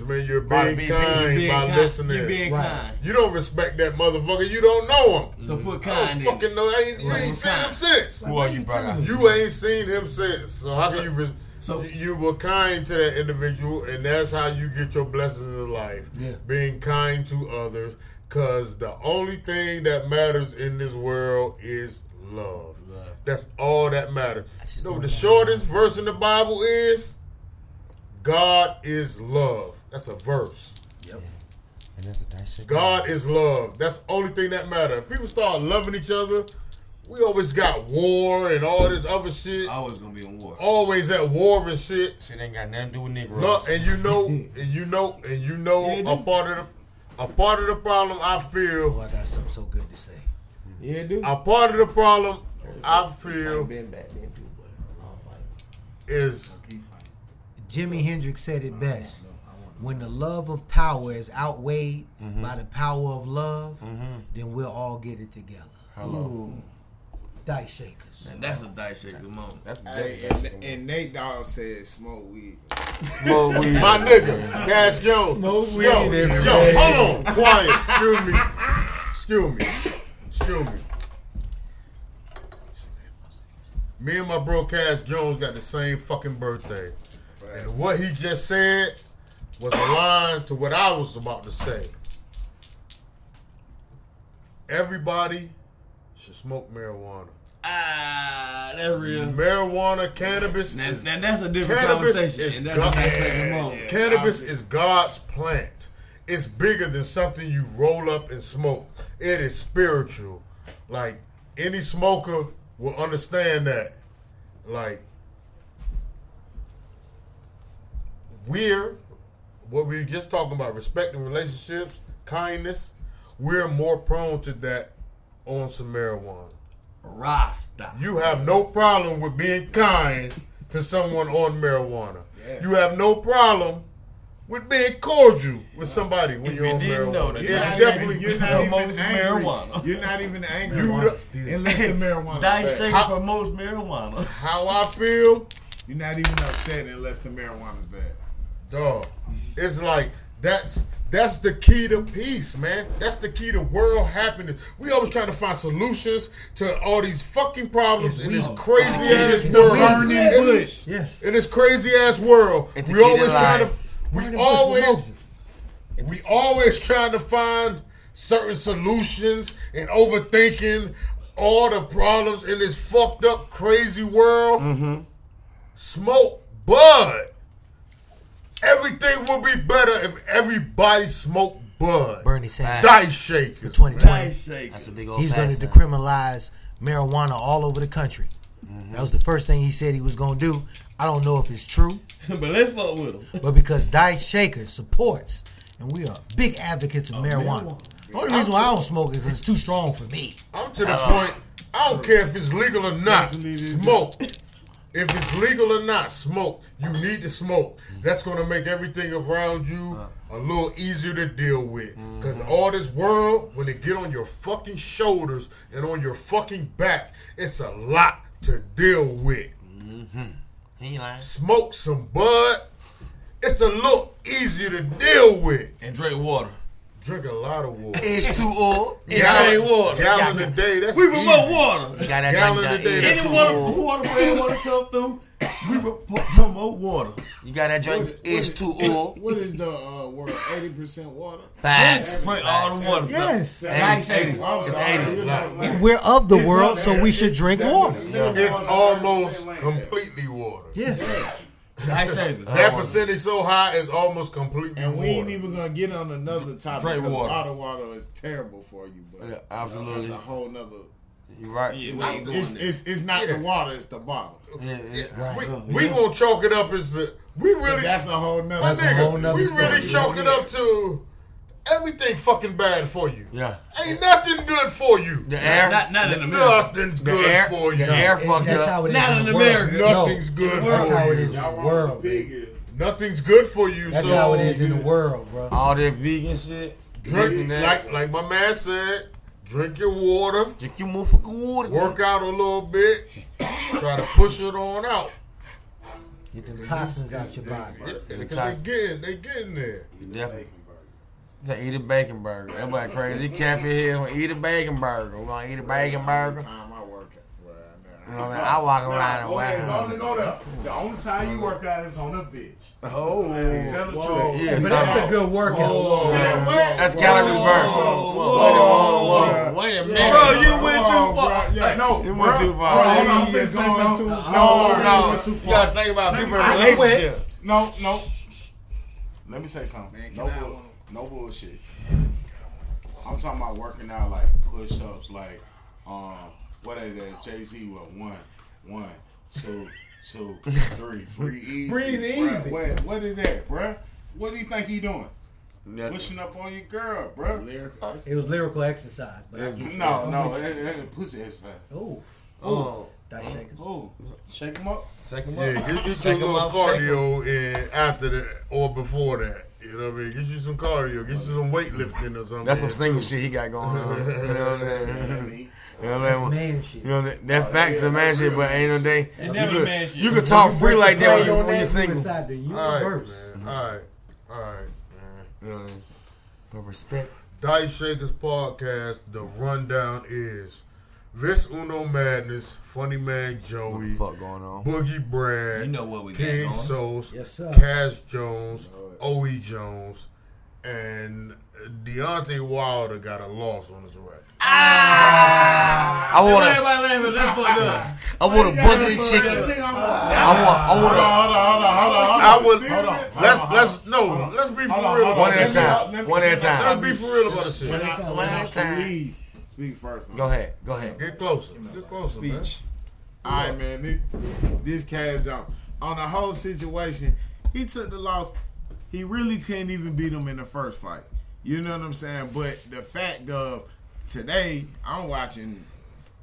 long? kindness, man. You're Gotta being kind being by kind. listening. You being Right. kind. You don't respect that motherfucker. You don't know him. So put I kind don't fucking know. I ain't, you ain't seen him since. Who are you, brother? You ain't seen him since. So how can you? Res- So- you- you were kind to that individual, and that's how you get your blessings in life. Yeah. Being kind to others, cause the only thing that matters in this world is love. That's all that matters. So the shortest verse in the Bible is, God is love. That's a verse. Yep. And that's a dice shit. God is love. That's the only thing that matters. If people start loving each other, we always got war and all this other shit. Always gonna be in war. Always at war and shit. Shit ain't got nothing to do with Negroes. Look, and you know, and you know, and you know, Yeah, a do. part of the, a part of the problem I feel, Oh, I got something so good to say. Yeah, dude. a part of the problem I feel been back then too, but I'll fight. is Jimi Hendrix said it oh, best. When the love of power is outweighed Mm-hmm. by the power of love, then we'll all get it together. Hello. Dice shakers. And that's a dice shaker moment. That's Hey, definitely and, and Nate Dogg said smoke weed. smoke weed. my nigga, Cash Jones. Smoke weed yo, every yo, hold on, quiet. Excuse me, excuse me, excuse me. Me and my bro Cash Jones got the same fucking birthday. And what he just said was aligned to what I was about to say. Everybody should smoke marijuana. Ah, that's real. Marijuana, cannabis Now, is now that's a different Cannabis conversation. is that's God- shaker moment. Cannabis is God's plant. It's bigger than something you roll up and smoke. It is spiritual. Like any smoker will understand that. Like we're what we were just talking about, respecting relationships, kindness, we're more prone to that on some marijuana. Rasta. You have no problem with being kind to someone on marijuana. Yeah. You have no problem with being cordial with somebody when If you're you on didn't know marijuana. that, you're not definitely even- You're not Promotes even angry. marijuana. You're not even angry. You unless the- marijuana. Shaker How- promotes marijuana. how I feel, You're not even upset unless the marijuana's bad. dog. It's like that's that's the key to peace, man. That's the key to world happiness. We always trying to find solutions to all these fucking problems It's in this crazy ass It's world. weed. In- Yes. In this crazy ass world, It's we always trying to we Burning bush with always we always trying to find certain solutions and overthinking all the problems in this fucked up crazy world. Mm-hmm. Smoke bud. Everything would be better if everybody smoked bud. Bernie Sanders Dice shaker. for 2020. Dice shaker. That's a big old He's going to decriminalize marijuana all over the country. Mm-hmm. That was the first thing he said he was going to do. I don't know if it's true, but let's fuck with him. but because Dice Shaker supports, and we are big advocates of marijuana. marijuana. The only reason why I don't smoke it is it's too strong for me. I'm to the point. I don't care if it's legal or not. Smoke. If it's legal or not, smoke. You need to smoke. That's gonna make everything around you uh. a little easier to deal with. Cause mm-hmm. all this world, when it get on your fucking shoulders and on your fucking back, it's a lot to deal with. Mm-hmm. He ain't lying. Smoke some bud. It's a little easier to deal with. And drink water. Drink a lot of water. It's too old. Yeah, drink water. Gallon a day. That's We promote easy. water. You got that Gallon a day, that that's Anyone H2O. who want to bring want to come through, We pro- promote water. You got that joint What- is what- too oil. What is the uh, word? Eighty percent water. Facts. Spray all the water. Yes. Nice Eighty. shady. I'm It's sorry, 80. you We're of the It's world, so we should it's drink seven- water. seven It's almost completely water. Yes. Nice. That percentage so high is almost completely And we ain't water. even gonna get on another topic. Drink because water. Bottled water is terrible for you, but Yeah, that's absolutely. a whole nother. You right. Yeah, we ain't doing It's, that. it's, it's not Yeah. the water; it's the bottle. Yeah, yeah. We, we gonna chalk it up as the we But really that's a whole nother. my That's a whole nother We story. really chalk it up to everything fucking bad for you. Yeah. Ain't nothing good for you. The air. Not, not in America. Nothing's The good air. for you. The air It- fucked that's up. how it is Not in in the world. America. No, Nothing's good that's for how it you. is in the world. with pig is. Nothing's good for you. That's so how it is in the world, bro. All that vegan shit. drink Drink that. like like my man said. Drink your water. Drink your motherfucking water. Work out a little bit. Try to push it on out. Get them Toxins out your body. Yeah, the because toxins. they getting they getting there. You Definitely. To eat a bacon burger. Everybody crazy. He can't be here. Gonna eat a bacon burger. We're gonna eat a bacon burger. Time I work at. Well, You know what I mean? I walk around and Go ahead, wow. go go there. The only time you work out is on a bitch. Oh. Tell the truth. Yeah, But that's a good workout. That's calories burned. Whoa, Whoa, whoa, Wait a minute. Bro, you went Hold on, too far. bro. Yeah, no, You went too Bro, far. hold on, I'm You going too- No, No, went too You far. gotta think about Let me people in say- relationship. No, no. Let me say something. Man, no, can I- bull, no bullshit. I'm talking about working out like push ups, like um, what is that? Jay Z with one, one, two, two, three. Breathe easy. Breathe bruh. easy. What, what is that, bruh? What do you think he doing? Nothing. Pushing up on your girl, bruh. It was lyrical exercise, but I get you. No, no, it, it, it pussy exercise. Oh, Oh. that shakers. Oh, shake him up. Second Yeah, one. get, get Shake you a 'em little up, cardio in after that or before that. You know what I mean? Get you some cardio. Get you some weightlifting or something. That's some there, single too. shit he got going on. You know what I'm saying? You know what I'm saying? man shit. You know that, that oh, facts the man shit, but ain't no day. Ain't You never could, man shit. you could talk free like that when you on when you're that, you single. All right, man. All right, all right, man. You know what I mean? But respect. Dice Shakers podcast. The rundown is Vis Uno Madness, Funny Man What Joey, the fuck going on? Boogie Brad, You know what we got King going. Sos, Yes, sir. Cash Jones, O.E. Jones, and Deontay Wilder got a loss on his record. Ah! I want a. That's fucked up. I want a bucket chicken. I want, I want Hold on, hold on, hold on. Hold I on. would Hold on, let's let's no let's be for real one at a time. One at a let me- Let's be for real about this shit. One at I a time. please speak first. Go ahead, go ahead. Get closer. Get closer. Speech. All right, man. This, this cash jump on the whole situation. He took the loss. He really couldn't even beat him in the first fight. You know what I'm saying? But the fact of today, I'm watching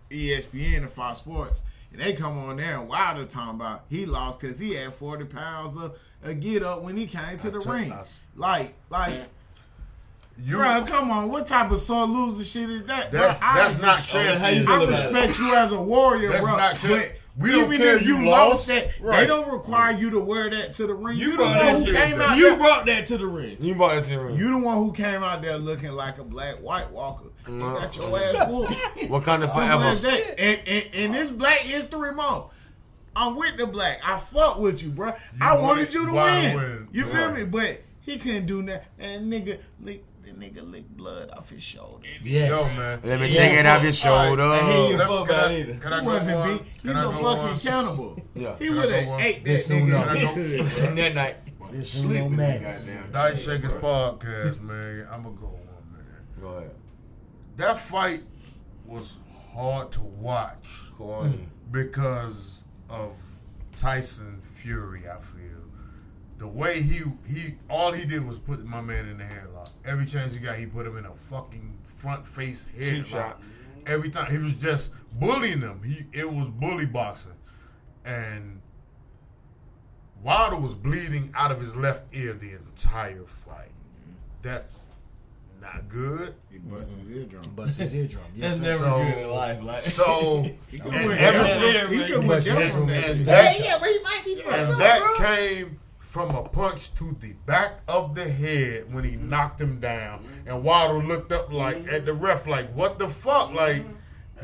ESPN and Fox Sports, and they come on there and Wilder talking about he lost because he had 40 pounds of a get up when he came to the took ring. us. Like, like, You bro, come on, what type of sore loser shit is that? Bro, that's I that's not respect- how you champion. feel I respect you as a warrior, That's bro. not but true. We don't even care if you you lost. lost that, Right. they don't require you to wear that to the ring. You, You the brought one who came out You there. brought that to the ring. You brought it to the room. You the one who came out there looking like a black white walker. You mm-hmm. got your ass whooped. What kind of forever? And, and, and this Black History Month. I'm with the black. I fuck with you, bro. I wanted wanted you to win. win. You feel Right. me? But he couldn't do that. And nigga, lick, the nigga licked blood off his shoulder. Yes. Yo, man. Let me Yeah. take it off his shoulder. I hear you. Let- fuck about I- either. Can I He go wasn't on? beat. Can He's I a go fucking on? cannibal. Yeah. He Can I would go have on? ate that This nigga. Can I go? that night. This is Sleeping, man. goddamn. Dice Shakers podcast, man. I'm gonna go on, man. Go ahead. That fight was hard to watch Corny. because of Tyson Fury. I feel the way he he all he did was put my man in the headlock. Every chance he got, he put him in a fucking front face Cheap headlock. Every time he was just bullying them. He it was bully boxing, and Wilder was bleeding out of his left ear the entire fight. That's not good. He busted his eardrum. Bust his eardrum. Yes, That's sir. never So- good in life. Like So He and ever Yeah, since he man. could went from that and shit. that, but he might be and that came from a punch to the back of the head when he mm-hmm. knocked him down. Mm-hmm. And Waddle looked up like mm-hmm. at the ref, like, "What the fuck?" Like,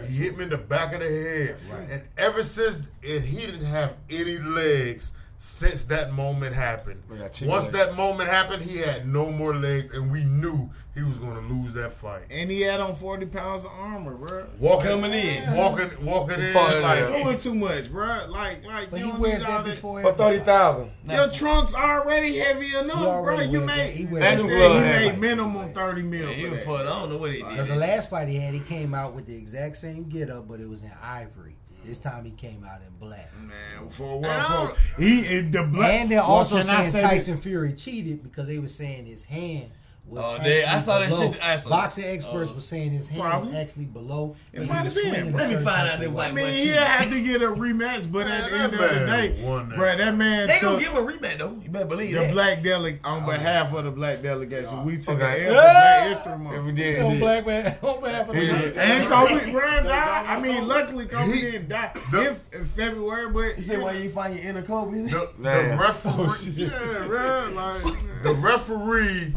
He hit me in the back of the head. And ever since it, he didn't have any legs since that moment happened. We got Once legs. that moment happened, he had no more legs, and we knew he was going to lose that fight. And he had on 40 pounds of armor, bro. Walking Coming in. walking, walking in fought like. Doing too much, bro. Like, like But you he don't wears need that before. For thirty thousand. Your trunks already heavy enough, He bro. You wears that. made. He They said that. he made heavy. minimum 30 mil Yeah, he for that. I don't know what he did. Because the last fight he had, he came out with the exact same get up, but it was in ivory. This time he came out in black. Man, for And I what? don't- he is the black. And they're Well, also can saying say Tyson Fury cheated because they were saying his hand was Oh, they- I saw that below. shit. I saw Boxing experts Oh. were saying his hand Problem? was actually below. It might have been. Let me find out of that way. I mean, boy he cheated. had to get a rematch, but at the end of the man day, won that bro, that man They took gonna give him a rematch though. You better believe it. the that. black delegate on oh. behalf of the black delegation. We took Okay. an L Black History If we did, On black man, on behalf of the black did. And Kobe Bryant died. I mean, luckily Kobe didn't die if in February, but You say why you find your inner Kobe? the, oh, the referee. yeah, bro, like The referee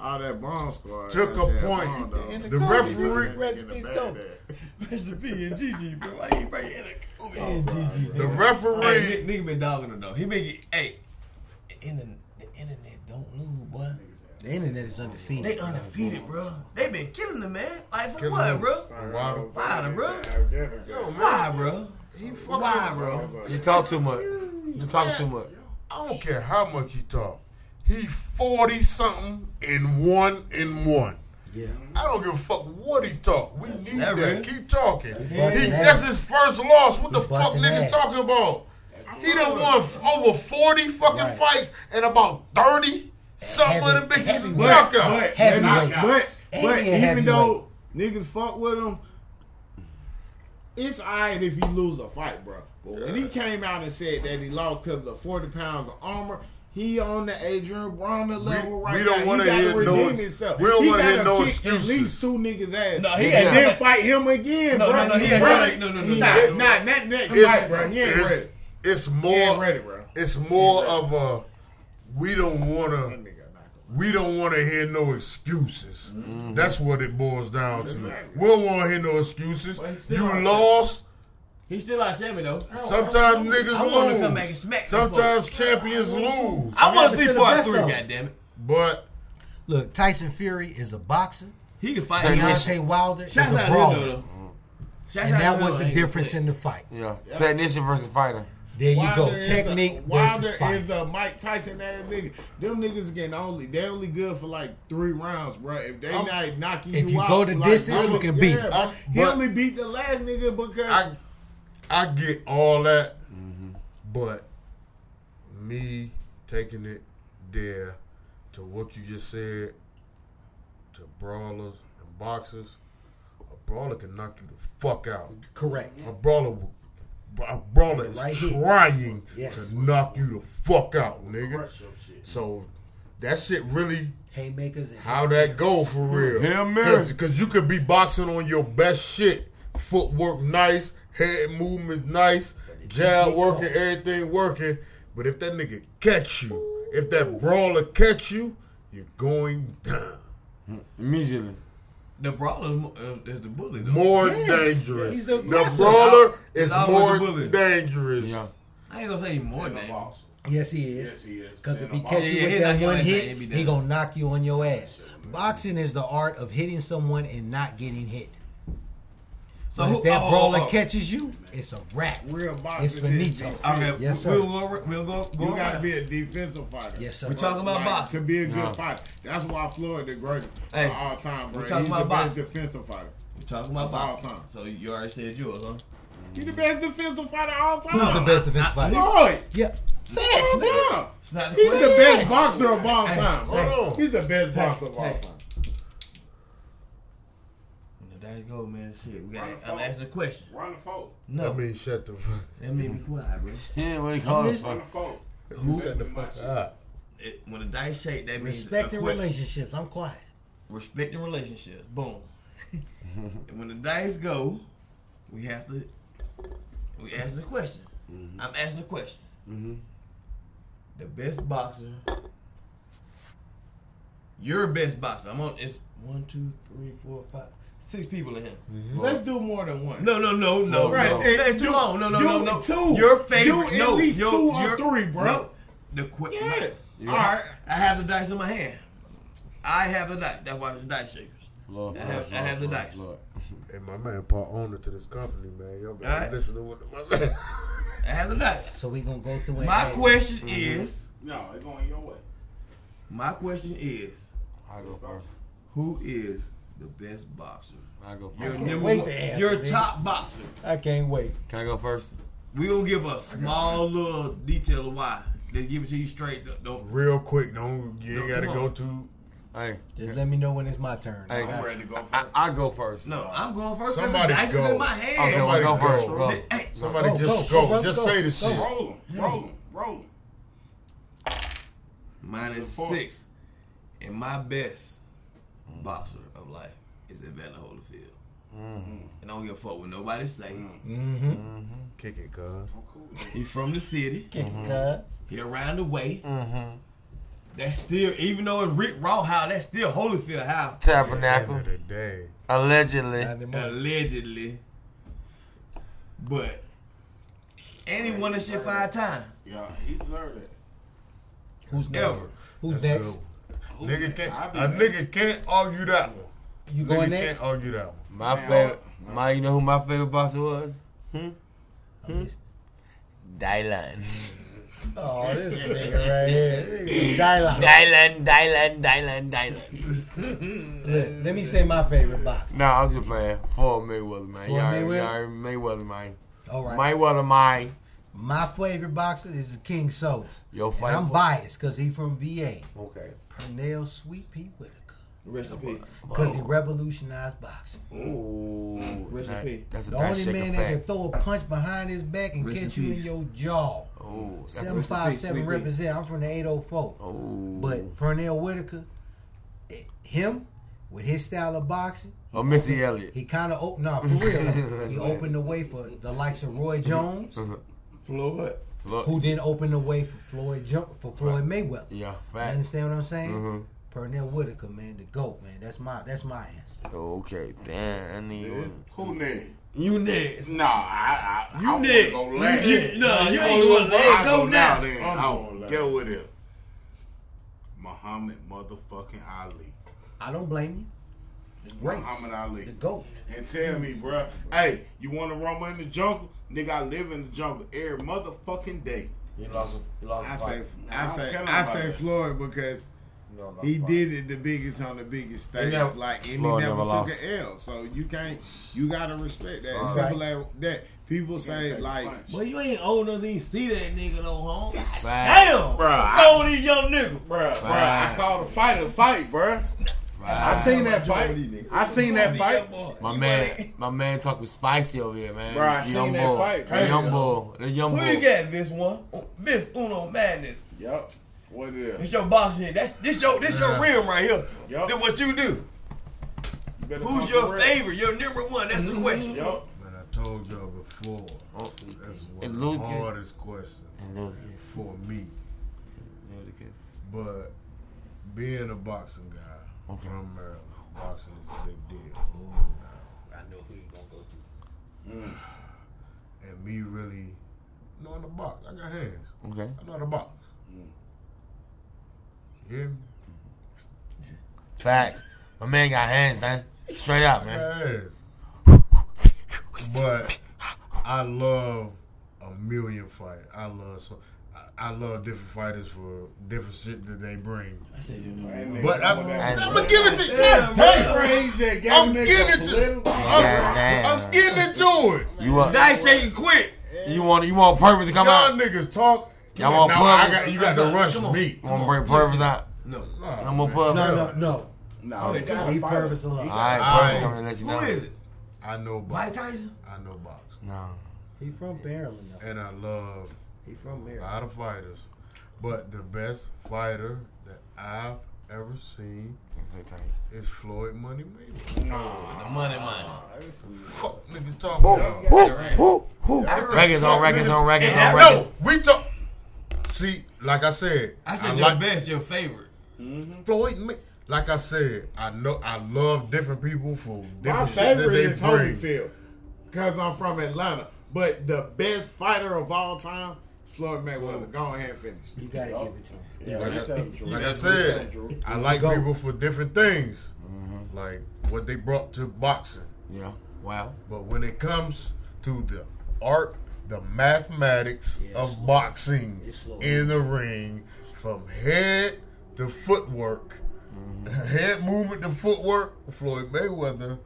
all that bomb squad took a point. bomb, dog. The referee, Recipes go. Rest in peace and Gigi, bro. Why you bring your inner Kobe? Oh, the referee. nigga, nigga been dogging him though. He been get, hey, the internet, the internet don't lose, boy. The internet is undefeated. They undefeated, bro. They been killing the man. Like for Killing what, him. bro? Why the- Why, bro? Yo, Why, bro? he fucking. Why, bro? you talk too much. You talk too much. I don't care how much he talk. He forty something in one in one. Yeah. I don't give a fuck what he talk. We need That that. real? Keep talking. He, ass. that's his first loss. What He the fuck busting niggas ass. talking about? He done won f- over forty fucking Right. fights and about thirty. Some of the Heavy- bitches is heavyweight. But, knockout. but, but, And but he a even heavyweight. though niggas fuck with him, it's alright if he lose a fight, bro. But when he came out and said that he lost because of the 40 pounds of armor, he on the Adrien Broner level right we don't now. wanna he gotta hear no redeem ex- himself. we don't wanna hear gotta no kick excuses. At least two niggas ass. No, he and got- then fight him again, No, bro. no, no, he ain't ain't ready. ready. No, no, no, He no, not, no. not, not, not, It's, right, bro. He ain't it's, ready. it's He ain't ready, bro. It's more He ain't of a. We don't want to. We don't want to hear no excuses. Mm-hmm. That's what it boils down to. We don't want to hear no excuses. But he's still You out lost. He's still our champion though. Sometimes niggas I want to come back and lose. smack them Sometimes champions lose. I want to see part three. of 'em. God damn it. But Look, Tyson Fury is a boxer. He can fight. Deontay Wilder is Shouts a out to him brawler. though. And that was the difference in the fight. Yeah. Technician versus fighter. There you go. Wilder is a- Technique versus Wilder fight. is a Mike Tyson ass nigga. Them niggas getting only they only good for like three rounds, bro. If they I'm- not knocking If you, you out, go the like, distance, bro, you can beat him. He only beat the last nigga because I, I get all that. Mm-hmm. But me taking it there to what you just said to brawlers and boxers, a brawler can knock you the fuck out. Correct. A brawler, will- a brawler is Right trying Yes. to knock you the fuck out, nigga. So that shit really Haymakers and how that go for real. Hail Mary. Because you could be boxing on your best shit. Footwork nice, head movements nice, jab working, caught. everything working. But if that nigga catch you, if that brawler catch you, you're going down. Immediately. The brawler is mo- uh, is the bully though. More Yes, dangerous. he's the the aggressor. brawler is more dangerous. Yeah. I ain't gonna say more And than a boss. Yes, he is. Yes, he is. Because if he catch you Yeah, with that he one knock you on hit, he be he down. gonna knock you on your ass. Boxing is the art of hitting someone and not getting hit. So But who, if that oh, brawler oh, oh. catches you, it's a wrap. real boxing. It's finito. is- Okay, Yes, we'll sir. go. We'll go. go You gotta around. be a defensive fighter. Yes, sir. We're talking about Like, boxing. to be a good Yeah. fighter. That's why Floyd the greatest Hey, of all time, bro. we talking He's about the best defensive fighter. We talking about Of all time. So you already said yours, huh? He's the best defensive fighter of all time. Who's the best defensive fighter? Floyd. Yeah. Facts, All nigga. time. It's not the He's the best boxer of all time. hold on. He's the best boxer of all hey. time. When the go, man, shit. We got. Run I'm asking a question. Run the fold. No, I mean, shut the fuck. that made me quiet, bro. Yeah, what he call it? Run fuck. the fold. Who shut the fuck up? It, when the dice shake, that means Respecting relationships. I'm quiet. respecting relationships. Boom. and when the dice go, we have to. We ask the question. Mm-hmm. I'm asking a question. Mm-hmm. The best boxer. Your best boxer. I'm on. It's one, two, three, four, five, six people in here. Let's do more than one. No, no, no, no. Right, no. That's too do- long. No, no, do no, no. two. Your favorite. Do at no, least your, two or your- three, bro. No. The qu- Yeah. my- All right. I have the dice in my hand. I have the dice. That's why it's dice shakers. Lord, I have- I have the dice. And my man, Paul owner to this company, man. Y'all better Alright. listen to what my man. I have the dice. So we gonna go through and My ask- question Mm-hmm. is. No, it's going your way. My question is. I go first. Who is the best boxer? I go Your first. number wait one, to answer, your nigga. top boxer. I can't wait. Can I go first? We gonna give a small little detail of why. Just give it to you straight. Don't- Don't. Real quick, don't you ain't No, gotta come go on. to Hey, Just let me know when it's my turn. Hey, I I'm you. ready to go I, first. I go first. No, I'm going first. Somebody the dice go. in my hand. Okay, well, Somebody go go. first. Go. Hey, somebody Go, just go, go. go, brother, just go, say the go. shit. Roll them, roll them, roll them. mine is Four. six, and my best boxer of life is Evander Holyfield. And I don't give a fuck what nobody say. Mm-hmm. Kick it, cuz. I'm cool. He from the city. Kick it, cuz. He around the way. Mm-hmm. That's still, even though it's Rick Ross house, that's still Holyfield house. At the Tabernacle. end of the day. Allegedly. Allegedly. But, and he won that shit five times. Yeah, he deserved it. Who's next? Ever. Who's That's next? good. Nigga can't, a next. nigga can't argue that one. You Nigga going next? can't argue that one. My Man, favorite. I- My, you know who my favorite boxer was? Hmm? I'm just- hmm? Dylan. Oh, this nigga right here. Dialogue. Dylan, Dylan, Dylan, Dylan. Look, let me say my favorite box. Nah, I'm just playing. For Mayweather, man. For Y'all, Mayweather? y'all, Mayweather, man. All right. Mayweather, man. My favorite boxer is King Souls. Yo, And. I'm biased because he from VA. Okay. Pernell Sweet Pea with Rest in peace. Because he revolutionized boxing. Ooh. Rest in that- That's a The only shaker man that can throw a punch behind his back and Rest in catch you in your jaw. Ooh. That's Seven five seven represent. I'm from the 804. Ooh. But Pernell Whitaker, eh, him with his style of boxing, Oh, Missy Elliott. he kind of opened. No, for real. he opened the way for the likes of Roy Jones, Floyd. Look. who then opened the way for Floyd jo- for Floyd Mayweather. Yeah, You fact. understand what I'm saying? Mhm. Pernell Whitaker, man, the goat, man. That's my that's my answer. Okay, damn. I need Yeah. Who next? You next. Nah, I, I, You I wanna next. go last. You- you- no, you I ain't wanna going last. I Go now. then. I'm I'll going last. Get with it. Muhammad motherfucking Ali. I don't blame you. The great, Muhammad Ali. the goat. And tell me, bruh, hey, you want to rumble in the jungle? Nigga, I live in the jungle every motherfucking day. You lost. You lost. I say, Nah, I I say, I say. Floyd because he did it the biggest on the biggest stage. never- like, and he never, never took lost. an L. So you can't, you gotta respect that. It's Right. simple as that. People say take like, punch. Well, you ain't old enough to see that nigga no home. Fact. Damn, Bruh, I- All these young niggas. bro. bruh, Right. I called a fight a fight, bruh. I seen that fight. I seen that fight. My man, my man talking spicy over here, man. Bro, I seen young that bull. fight, The young bull. The young bull. Who you got, Miss One? Miss Uno Madness. Yup. What it This your boxing shit. That's this your this your rim right here. Yup. Then what you do? You Who's your favorite? Your number one. That's the mm-hmm. question. Yup. Man, I told y'all before. That's one And of the hardest questions for me. But being a boxing guy from Maryland, boxing is a big deal. I know who you gonna go to. And me really knowing the box. I got hands. Okay. I know how to box. You hear me? Facts. My man got hands, man. Straight up, man. got. But I love a million fight. I love so I, I love different fighters for different shit that they bring. I said you know. And But I'm, I'm gonna give it to you. Yeah, God damn. Crazy. I'm nigga getting a to political- God I'm, damn. I'm getting into it. You want? Dice shaking quick. You want? You want Purpose to come Y'all out? niggas talk. Y'all want now I got you got to rush Come on. me. You want to bring Purpose out? No. Nah, No more man. Purvis. No, no, no. No, he come got on. He a fight. purpose alone. All right, All Purvis right. coming to let you Who know. is it? I know box. Mike. Tyson? I know box. No. He from Maryland though. And I love He from Maryland. a lot of fighters. But the best fighter that I've ever seen is Floyd Money Mayweather. No, the money ah, man. Fuck niggas talking about. Who? Who? Records on records on records on records. No, we talk. See, like I said, I said I your like best, your favorite. Mm-hmm. Floyd. May- like I said, I know I love different people for My different shit that favorite is bring. Holyfield because I'm from Atlanta. But the best fighter of all time, Floyd Mayweather. Go ahead and finish. You gotta give it to him. Yeah, Like, I, like I said. I like people for different things, mm-hmm. like what they brought to boxing. Yeah. Wow. But when it comes to the art, the mathematics Yes. of boxing in the ring, from head to footwork, mm-hmm. head movement to footwork, Floyd Mayweather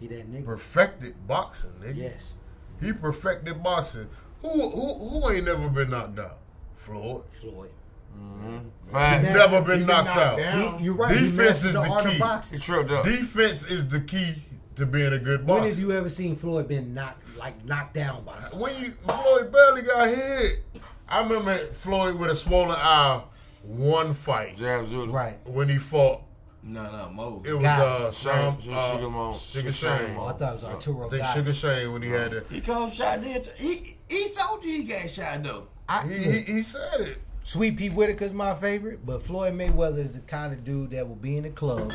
He that nigga. perfected boxing, nigga. Yes. He perfected boxing. Who who who ain't never been knocked out? Floyd. Floyd. Mm-hmm. Right. That's- Never been he knocked knocked out. down. He, you're right. Defense he is the, the key. of boxing. He. Defense is the key to being a good boy. When have you ever seen Floyd been knocked like knocked down by someone? when you Floyd barely got hit. I remember Floyd with a swollen eye, one fight Jab Zulu. Right. when he fought. No, no, Mo. It was Got uh, it. Sean, Sugar- uh, Sugar Mo- Sugar Sugar Shane. Shane Oh, I thought it was Arturo I think Gatti. Sugar Shane when he had it. He called shot dead. He he told you he got shot though. I, He, he, he said it. Sweet Pea Whitaker's my favorite, but Floyd Mayweather is the kind of dude that will be in the club,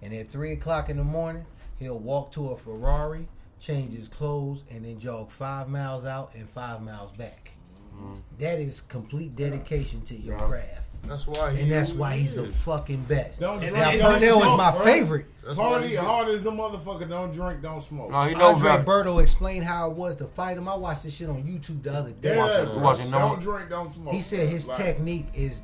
and at three o'clock in the morning, he'll walk to a Ferrari, change his clothes, and then jog five miles out and five miles back. That is complete dedication to your craft, That's why he and that's why he he's the fucking best. Don't drink, Now don't Pernell is my bro. favorite. That's Hardy, hard as a motherfucker. Don't drink, don't smoke. No, he knows Andre about Berto explained how it was to fight him. I watched this shit on YouTube the other day. yeah, watching- bro. watching no- don't drink, don't smoke. He said his Like, technique is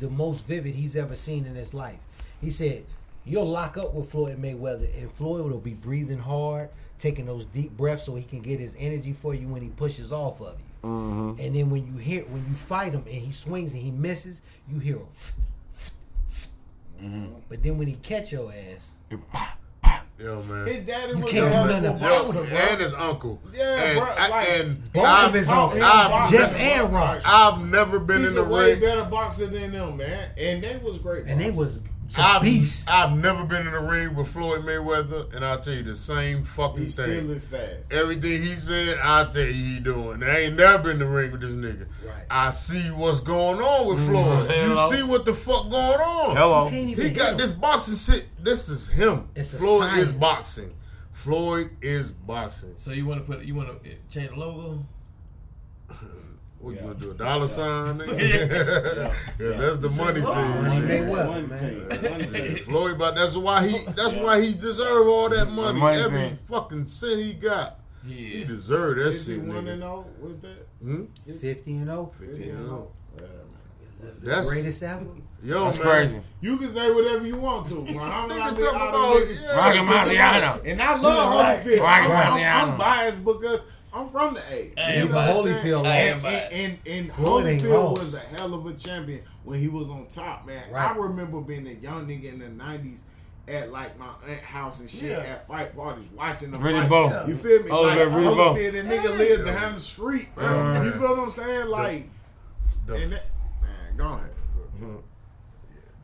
the most vivid he's ever seen in his life. He said you'll lock up with Floyd Mayweather, and Floyd will be breathing hard, taking those deep breaths so he can get his energy for you when he pushes off of you. Mm-hmm. And then when you hear when you fight him and he swings and he misses, you hear him. Mm-hmm. But then when he catch your ass, Yo, man. His daddy You was can't a do nothing about boxer, and his uncle. Yeah, and, bro, I- like, and both I've, of his taught uncles, I've- Jeff and Ron. I've never been He's in the a way ring. better boxer than them, man. And they was great. and they was some I've, beasts. I've never been in the ring with Floyd Mayweather, and I'll tell you the same fucking He still thing. is fast. Everything he said, I'll tell you he doing. I ain't never been in the ring with this nigga. Right. I see what's going on with mm-hmm. Floyd. Hello. You see what the fuck going on. Hello. You can't even He hit got him. this boxing shit. This is him. It's a Floyd is boxing. Floyd is boxing. So you want to put you want to change the logo? What you gonna do? A dollar sign, nigga? Yeah, that's the money Money team. Mayweather, One man. team. One. Floyd, but that's why he. That's why he deserve all that money. money Every team. fucking cent he got, he Yeah. deserve that Is he shit, one and nigga. zero? What's that? Hmm? Fifty and oh. 50 and oh. Yeah, man. That's Greatest ever. yo, That's man. crazy. You can say whatever you want to. Muhammad Nigga Ali, talking about yeah, Rocky Marciano. And I love Right. Holyfield. Right, I'm, I'm, I I'm biased because I'm from the A. Hey, You know what I'm saying? Holyfield, I am And, and, and, Holyfield lost. was a hell of a champion when he was on top, man. Right. I remember being a young nigga in the 90s at like my aunt house and shit Yeah. at fight parties watching the Really fight. Bo. You feel me? Oh, like, yeah, really Bo. Holyfield, the nigga lived down the street, bro. Uh, you feel what I'm saying? Like, The, and that, man, go ahead.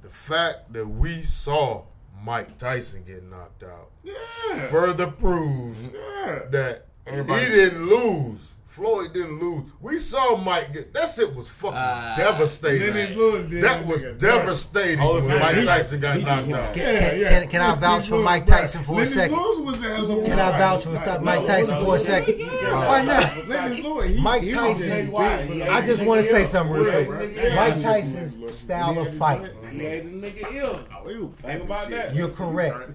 the fact that we saw Mike Tyson get knocked out Yeah. further proves Yeah. that Everybody- he didn't lose. Floyd didn't lose. We saw Mike get that shit was fucking Ah. devastating. Dennis Lewis did that that was devastating Oh, when. Mike He- Tyson got knocked out. Can, Yeah, can, yeah. can, can I vouch for Mike Tyson for a second? Lewis was a hell of a Can I vouch for Like, Mike no, Tyson no, for a second? Why not? Lennox Lewis, he- Mike Tyson- just Why? big for He the- I just want to say something real quick. Mike Tyson's style of fight, He had the nigga ill. Think about that. you're correct.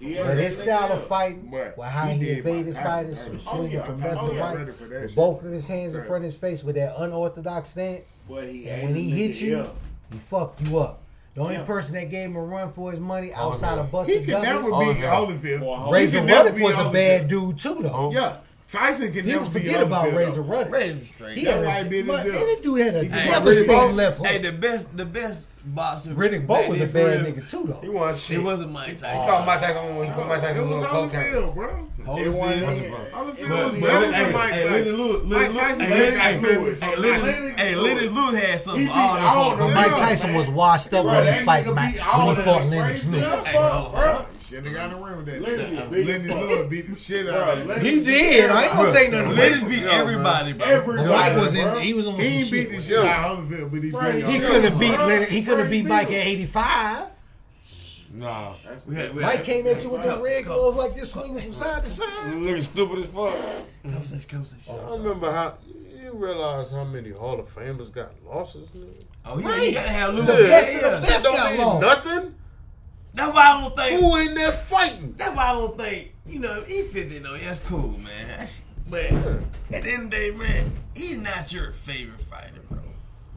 He But his style of fighting, Right. well, how He he evaded Mike fighters Tyson. from Oh, swinging yeah, from left to right, ready for that with both of his hands in front of his face with that unorthodox stance. Boy, he And when he hit you, ill. he fucked you up. The only Yeah. person that gave him a run for his money Oh, outside of He Buster can never Douglas, beat Holyfield. Holyfield. Boy, He Razor Ruddock was a bad dude too, though. Oh. Yeah, Tyson can People never beat forget about Holyfield, Razor though. Ruddock. Razor straight. He That's had why a, he beat but his man, up. this dude had a He Hey, devastating Riddick left hook. Hey, the best, the best boxer. Riddick Bowe was a bad for nigga too, He though. won It shit. wasn't Mike Tyson. He Tyson. called Mike Tyson when he called Mike It Tyson was with cocaine. Holyfield, bro. It wasn't Holyfield. him. Holyfield was better than Mike hey, Tyson. Lenny Lewis- Mike Tyson hey, beat Lenny- Lewis. Hey, Lenny, Lenny- hey, Lenny Lewis had something He beat all all the. But Mike Tyson was washed up when he fight Mike, when he fought them. Lennox Lewis. as fuck, bro. Shouldn't have got in the ring with that. Lenny Lenny. Lewis beat the shit out of him. He did. I ain't gonna take nothing away. Lennox beat Yo, man. everybody, bro. Everybody, Mike was in. He was on He some ain't beat the shit out of Holyfield, but he Right. beat He him. couldn't have beat Bro, Lennox. He couldn't have beat Mike at 85. Nah. That's We had, we Mike had, came at you with the red come- gloves like this, swinging from side to side. You looking stupid as fuck. Conversation, conversation. I remember how you realize how many Hall of Famers got losses. Nigga? Oh, yeah, you gotta have Lou. Yeah, Yeah, best of yeah. That best don't got mean lost. nothing. That's why I don't think. Who in there fighting? That's why I don't think. You know, he 50 though. That's cool, man. That's- But at the end of the day, man, he's not your favorite fighter, bro.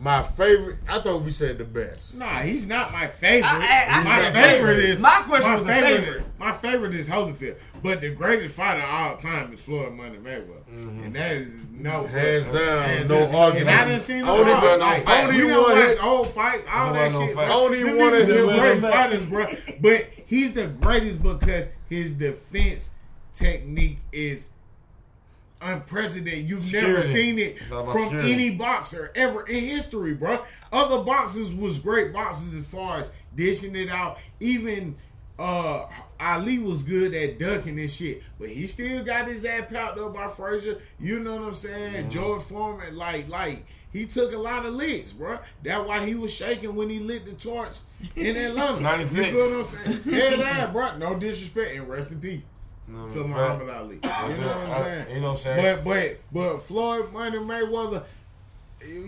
My favorite. I thought we said the best. Nah, he's not my favorite. I- I- I my favorite favorite. is My question was favorite. favorite. My favorite is Holyfield, but the greatest fighter of all time is Floyd Money Mayweather, mm-hmm. and that is no Hands down, And no the- argument. And I didn't see him I don't even- all. no Like, fight. I don't I don't even even watch want- old fights, all that want no shit. fight. bro. I don't Them wanna niggas hear is what great fighters, bro. But he's the greatest because his defense technique is unprecedented. You've never seen it It's all about from security. any boxer ever in history, bro. Other boxers was great boxers as far as dishing it out. Even uh Ali was good at ducking and shit, but he still got his ass popped up by Frazier. You know what I'm saying? Mm-hmm. George Foreman, like, like he took a lot of licks, bro. That's why he was shaking when he lit the torch in Atlanta. 96. You feel what I'm saying? Yeah, that, bro. No disrespect and rest in peace No, to fact. Muhammad Ali. You know what I'm saying? You know what I'm saying? But but but Floyd Money Mayweather,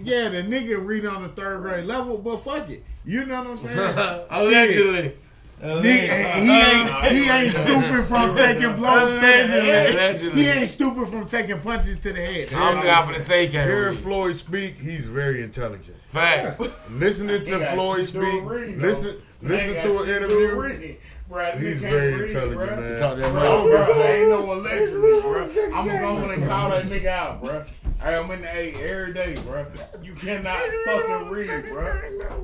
yeah, the nigga read on the third grade level, but fuck it. You know what I'm saying? Shit. Allegedly. Nigga, he ain't he ain't stupid from taking blows to the head. Allegedly. He ain't stupid from taking punches to the head. I'm not for the sake of Hearing. Floyd speak, he's very intelligent. Facts. Listening to Floyd shit to do speak, with listen, listen to an shit to do with interview. Reading. Bruh, He's you can't very read, intelligent, bruh. man. Talk that Bro, mouth. bro, ain't no allegedly, bro. I'm gonna go in and call that nigga out, bro. Hey, I'm in the A every day, bro. You cannot fucking read, bro.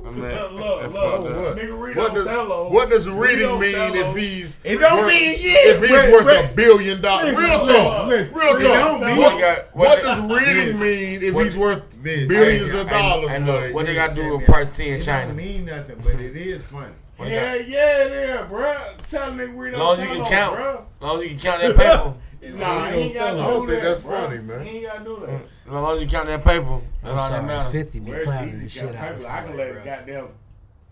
I'm Look, at- look, look. fucked. Nigga, read What does, Othello. what does Read reading mean Othello. if he's It don't worth- mean shit. if he's But- worth but- a billion dollars? Real listen, talk, listen. real It talk. What, What got- what what does reading mean if what- he's worth Bitch, billions hey, of hey, dollars? And look, like, what they got to do with Part 10 in don't China? mean nothing, but it is funny. What they Yeah, yeah, yeah, bro. Tell nigga read As long as you Othello, can count. bro. As long as you can count that paper. Nah, he ain't got to I don't think that, that's bro. funny, man. He ain't got to do that. As long as you count that paper. That's all that I'm sorry, matters. 50 be Where's clowning he? the shit Count out of paper. I can let a goddamn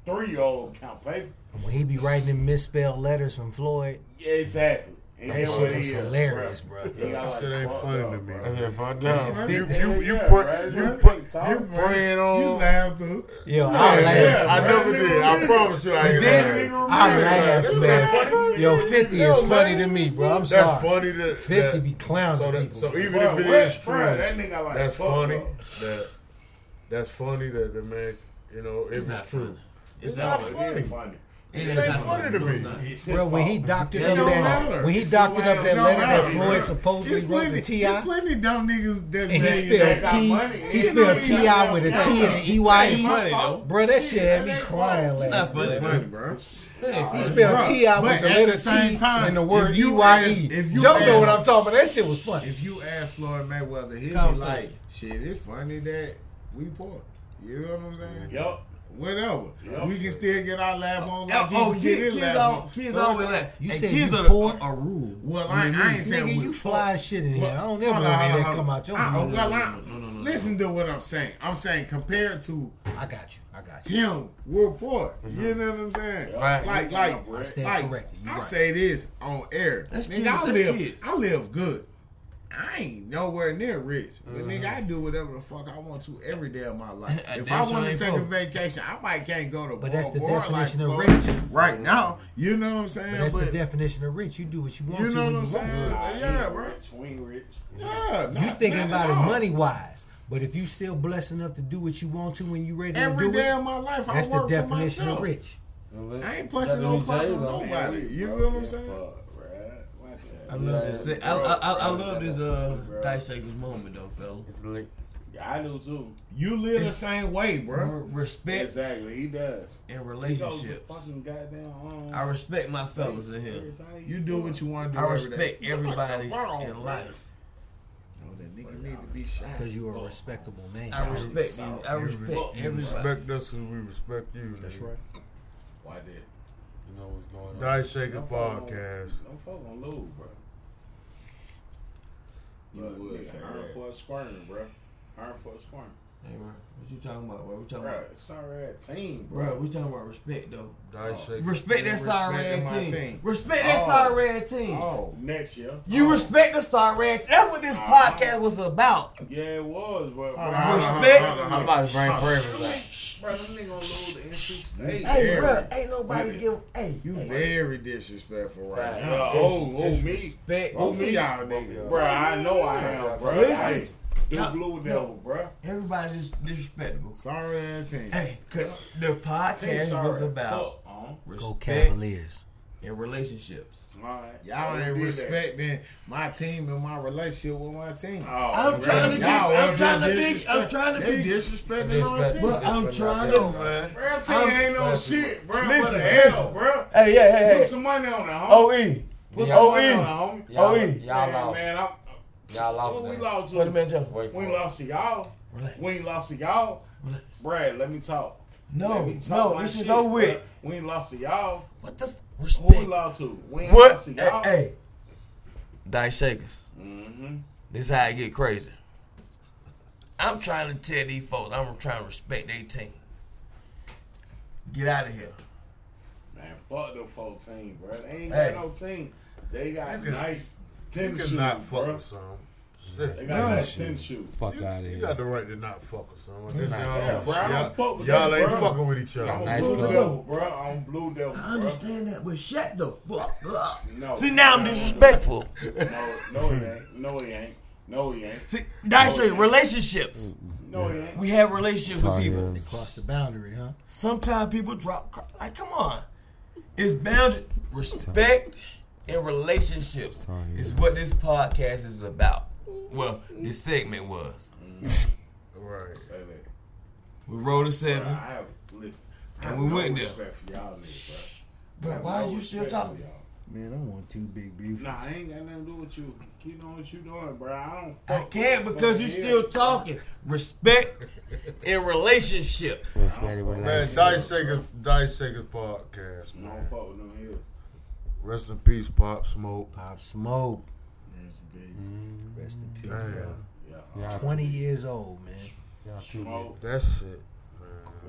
three year old count paper. When he be writing them misspelled letters from Floyd, Yeah, exactly. And that shit what was he is, hilarious, bro. bro. He got That like shit ain't funny up, to me. bro. That's it, fucked up. You you you Yeah, put bro. you You put talk, you bro. praying You on. laugh too. Yo, I Yeah, laughed. I never did. I promise you, I ain't did? lying. I laughed, man. Yo, 50 is funny to me, bro. I'm sorry. That's funny that 50 be clowning So people. so even if it what? is true, Bro, that nigga like that. that's funny. That that's funny that the man, you know, if it's true, it's It's not not funny. Ain't funny. It ain't funny to me. It's Bro, when he doctored up don't that, matter. when he doctored up that letter don't that Floyd bro. supposedly wrote to plenty, Ti, there's plenty dumb niggas that's and he spelled T, he He spelled ain't Ti with a T money. T and an E Y Ain't E. funny, though. Bro, that shit had me Shit, crying Not laughing. funny, It's bro. funny, bro. He spelled Bruh, Ti but with the letter the same T time, and the word if E you Y ask- E. if you Joe know what I'm talking about. That shit was funny. If you ask Floyd Mayweather, he'd be like, "Shit, it's funny that we poor." You know what I'm saying? Yup. Whatever. Yup. we can still get our laugh on like oh, you can get kids, his laugh all, on. kids So always it's like, You and said kids you are poor? a, a rule. Well, I, I ain't saying Nigga, we you fly as shit in here. I don't ever Hold want on, to hear hold that come out your on. Mouth. well, I- Listen to what I'm saying. I'm saying compared to I got you. I got you. him, we're poor. Mm-hmm. You know what I'm saying? Right. Like, like, I like, I right. say this on air. That's nigga, kids, I live. I live good. I ain't nowhere near rich, but Mm-hmm. nigga, I do whatever the fuck I want to every day of my life. If I want to ain't take a vacation, I might can't go to. But that's the Bora Bora definition of rich. Right now. You know what I'm saying? But that's the definition of rich. You do what you want to do. you to know when what I'm you saying? want. Nah, Yeah, he bro. rich. We ain't rich. Yeah, You not- thinking about it money wise. But if you still blessed enough to do what you want to when you ready to do it, it, of my life, I that's the work for definition myself. of rich. I ain't punching no clock on nobody. You feel what I'm saying? I love this. I, I, I, I love this uh, Dice Shakers moment though, fella. It's lit. Yeah, I do too. You live the same way, bro. Re- Respect Exactly, he does. in He relationships. fucking goddamn. Um, I respect my fellas in here. You do what you want to do. I every day. respect everybody in life. That nigga need to be shot. Because you're a respectable man. I respect these. I respect You everybody. respect us because we respect you. That's right. Why did? You know what's going on. Dice Shaker Don't fuck on- podcast. Don't fuck on Lou, bro. You But would iron for a squirm, bro. Iron for a squirm. Hey, bro, what you talking about? What We talking Bro, about, sorry ass team, bro. bro. We talking about respect though. Dice shaker. Respect that sorry red team. team. Respect that Oh. sorry red team. Oh, Next year. You respect the sorry red. That's what this Uh-huh. podcast was about. Yeah, it was, but bro, Respect. I'm about to bring Pravis out. Bro, them nigga gonna lose the NC State. Hey, Very. bro, ain't nobody Very. give. Hey, you hey, very disrespectful right Fact. now. Oh, oh, me. respect. Both of y'all niggas. Bro, I know I am, bro. Listen. Hey, Blue Devil, bro. Everybody just disrespectful. Sorry team. Hey, cause the podcast was about Fuck, uh, Go respect Cavaliers. and relationships. Alright. Y'all ain't respecting my team and my relationship with my team. Oh, I'm trying to be. Y'all I'm are trying to be. disrespect- I'm trying to They be. disrespecting my Disrespect. team. I'm trying to. man. Bro, team I'm- ain't no shit, bro. Listen, What the listen. hell, bro? Hey, yeah, hey, Put hey. some money on it, homie. OE. Put Yeah. some OE. money on it, homie. Y'all, y'all man, lost. Man, I'm, Y'all lost. What we man. lost Put to? him in jail. Wait We ain't lost to y'all. Relax. We ain't lost to y'all. Relax. Brad, let me talk. No, me talk no, my this is shit, over with. We ain't lost to y'all. What the f- Who we lost to? We ain't What? lost to y'all. hey. Dice shakers. Mm-hmm. This how I get crazy. I'm trying to tell these folks I'm trying to respect their team. Get out of here. Man, fuck the full team, bro. They ain't Hey. got no team. They got You can- nice You tennis shoes, cannot fuck bro. with some. They Shit. got nice tennis shoes. Fuck You, out of here. you got the right to not fuck with someone. This y'all, yeah, don't- bro, don't y'all, fuck with y'all them, ain't bro. fucking with each other. I'm Nice Blue coat. Devil, bro. I'm Blue Devil, I bro. understand that, but shut the fuck up. No. See, now I'm disrespectful. No, no, he ain't. No, he ain't. No, he ain't. See, Dice Oh, shakers, relationships. No, he ain't. We have relationships with people. They cross the boundary, huh? Sometimes people drop. Like, come on. It's boundary. Respect and relationships oh, Sorry. is what this podcast is about. Well, this segment was. Right. We rolled a Bro, seven. I have, listen, I And have we no went there. respect for y'all niggas, bro. Bro, why no are you still talking? Man, I want two big beef. Nah, I ain't got nothing to do with you. Keep doing what you're doing, bro. I don't. I fuck can't because you are still talking. Respect and relationships. Respect Man. Dice Shakers, Dice Shakers podcast, I man. don't fuck with them here. Rest in peace, Pop Smoke. Pop Smoke. Mm-hmm. Rest in peace. Damn. bro. Yeah. Y'all, 20 years old, man. y'all too Smoke, That's it,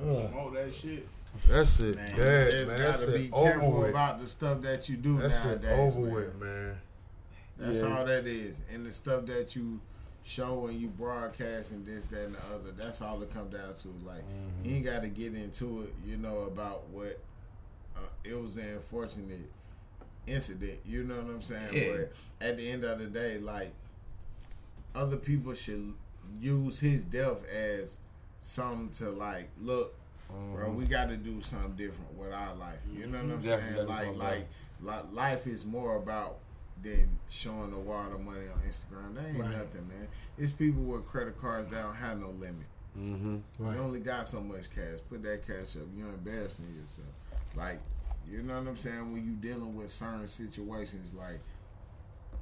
man. smoke that shit. That's it. Man, Dead, you just man. That's gotta be it. Over careful with. about the stuff that you do That's it. nowadays. Over man. with, man. That's all that is. And the stuff that you show and you broadcast and this, that, and the other. That's all it comes down to. Like, you ain't got to get into it, you know, about what uh, it was unfortunate incident. You know what I'm saying? Yeah. But at the end of the day, like, other people should use his death as something to, like, look, bro, we got to do something different with our life. You know what I'm Definitely saying? Like, like, like, life is more about than showing the water money on Instagram. That ain't Right. nothing, man. It's people with credit cards that don't have no limit. Mm-hmm. Right. You only got so much cash. Put that cash up. You're embarrassing yourself. Like, you know what I'm saying? When you dealing with certain situations, like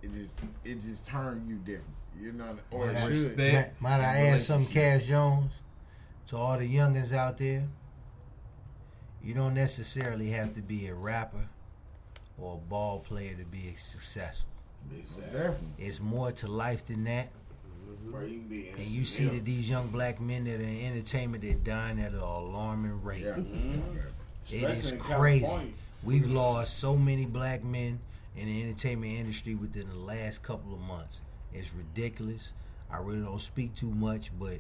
it just it just turn you different. You know, or it Might I- should. Respect. Might, might I add some Cash Jones, to all the youngins out there? You don't necessarily have to be a rapper or a ball player to be successful. Definitely. It's more to life than that. Bro, you And you see that these young black men that are in entertainment, they're dying at an alarming rate. Yeah. Mm-hmm. It is crazy. We've lost so many black men in the entertainment industry within the last couple of months. It's ridiculous. I really don't speak too much, but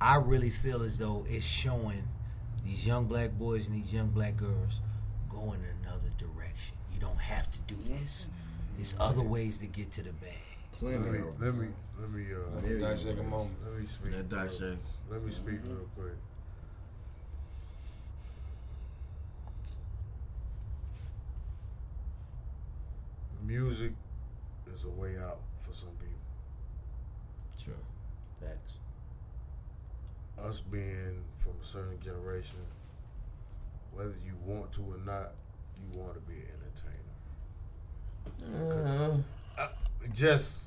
I really feel as though it's showing these young black boys and these young black girls going in another direction. You don't have to do this. There's other ways to get to the bag. Plenty Let me, let me, let me, uh, Yeah, Dice Shaker moment. let me speak. That. Let me speak real quick. Music is a way out for some people. Sure. Facts. Us being from a certain generation, whether you want to or not, you want to be an entertainer. Uh-huh. Uh, Just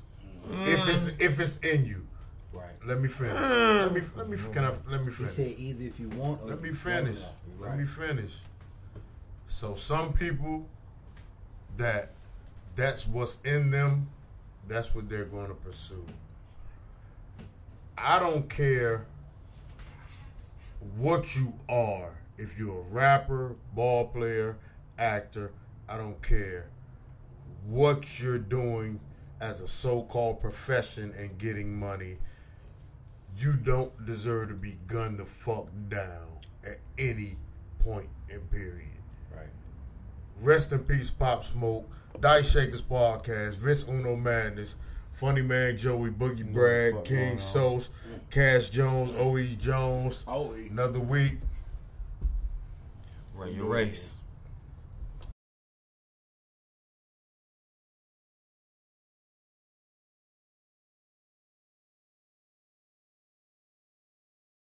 if mm. it's if it's in you. Right. Let me finish. Mm. Let me let me can I, let me finish. said either if you want or Let me finish. to. Let me finish. So some people that that's what's in them, that's what they're going to pursue. I don't care what you are. If you're a rapper, ball player, actor, I don't care what you're doing as a so-called profession and getting money. You don't deserve to be gunned the fuck down at any point in period. Right. Rest in peace, Pop Smoke, Dice Shakers Podcast, Vince Uno Madness, Funny Man Joey, Boogie Bragg, fuck King going on. Sos, Cash Jones, O.E. Jones. Another week. Run your race.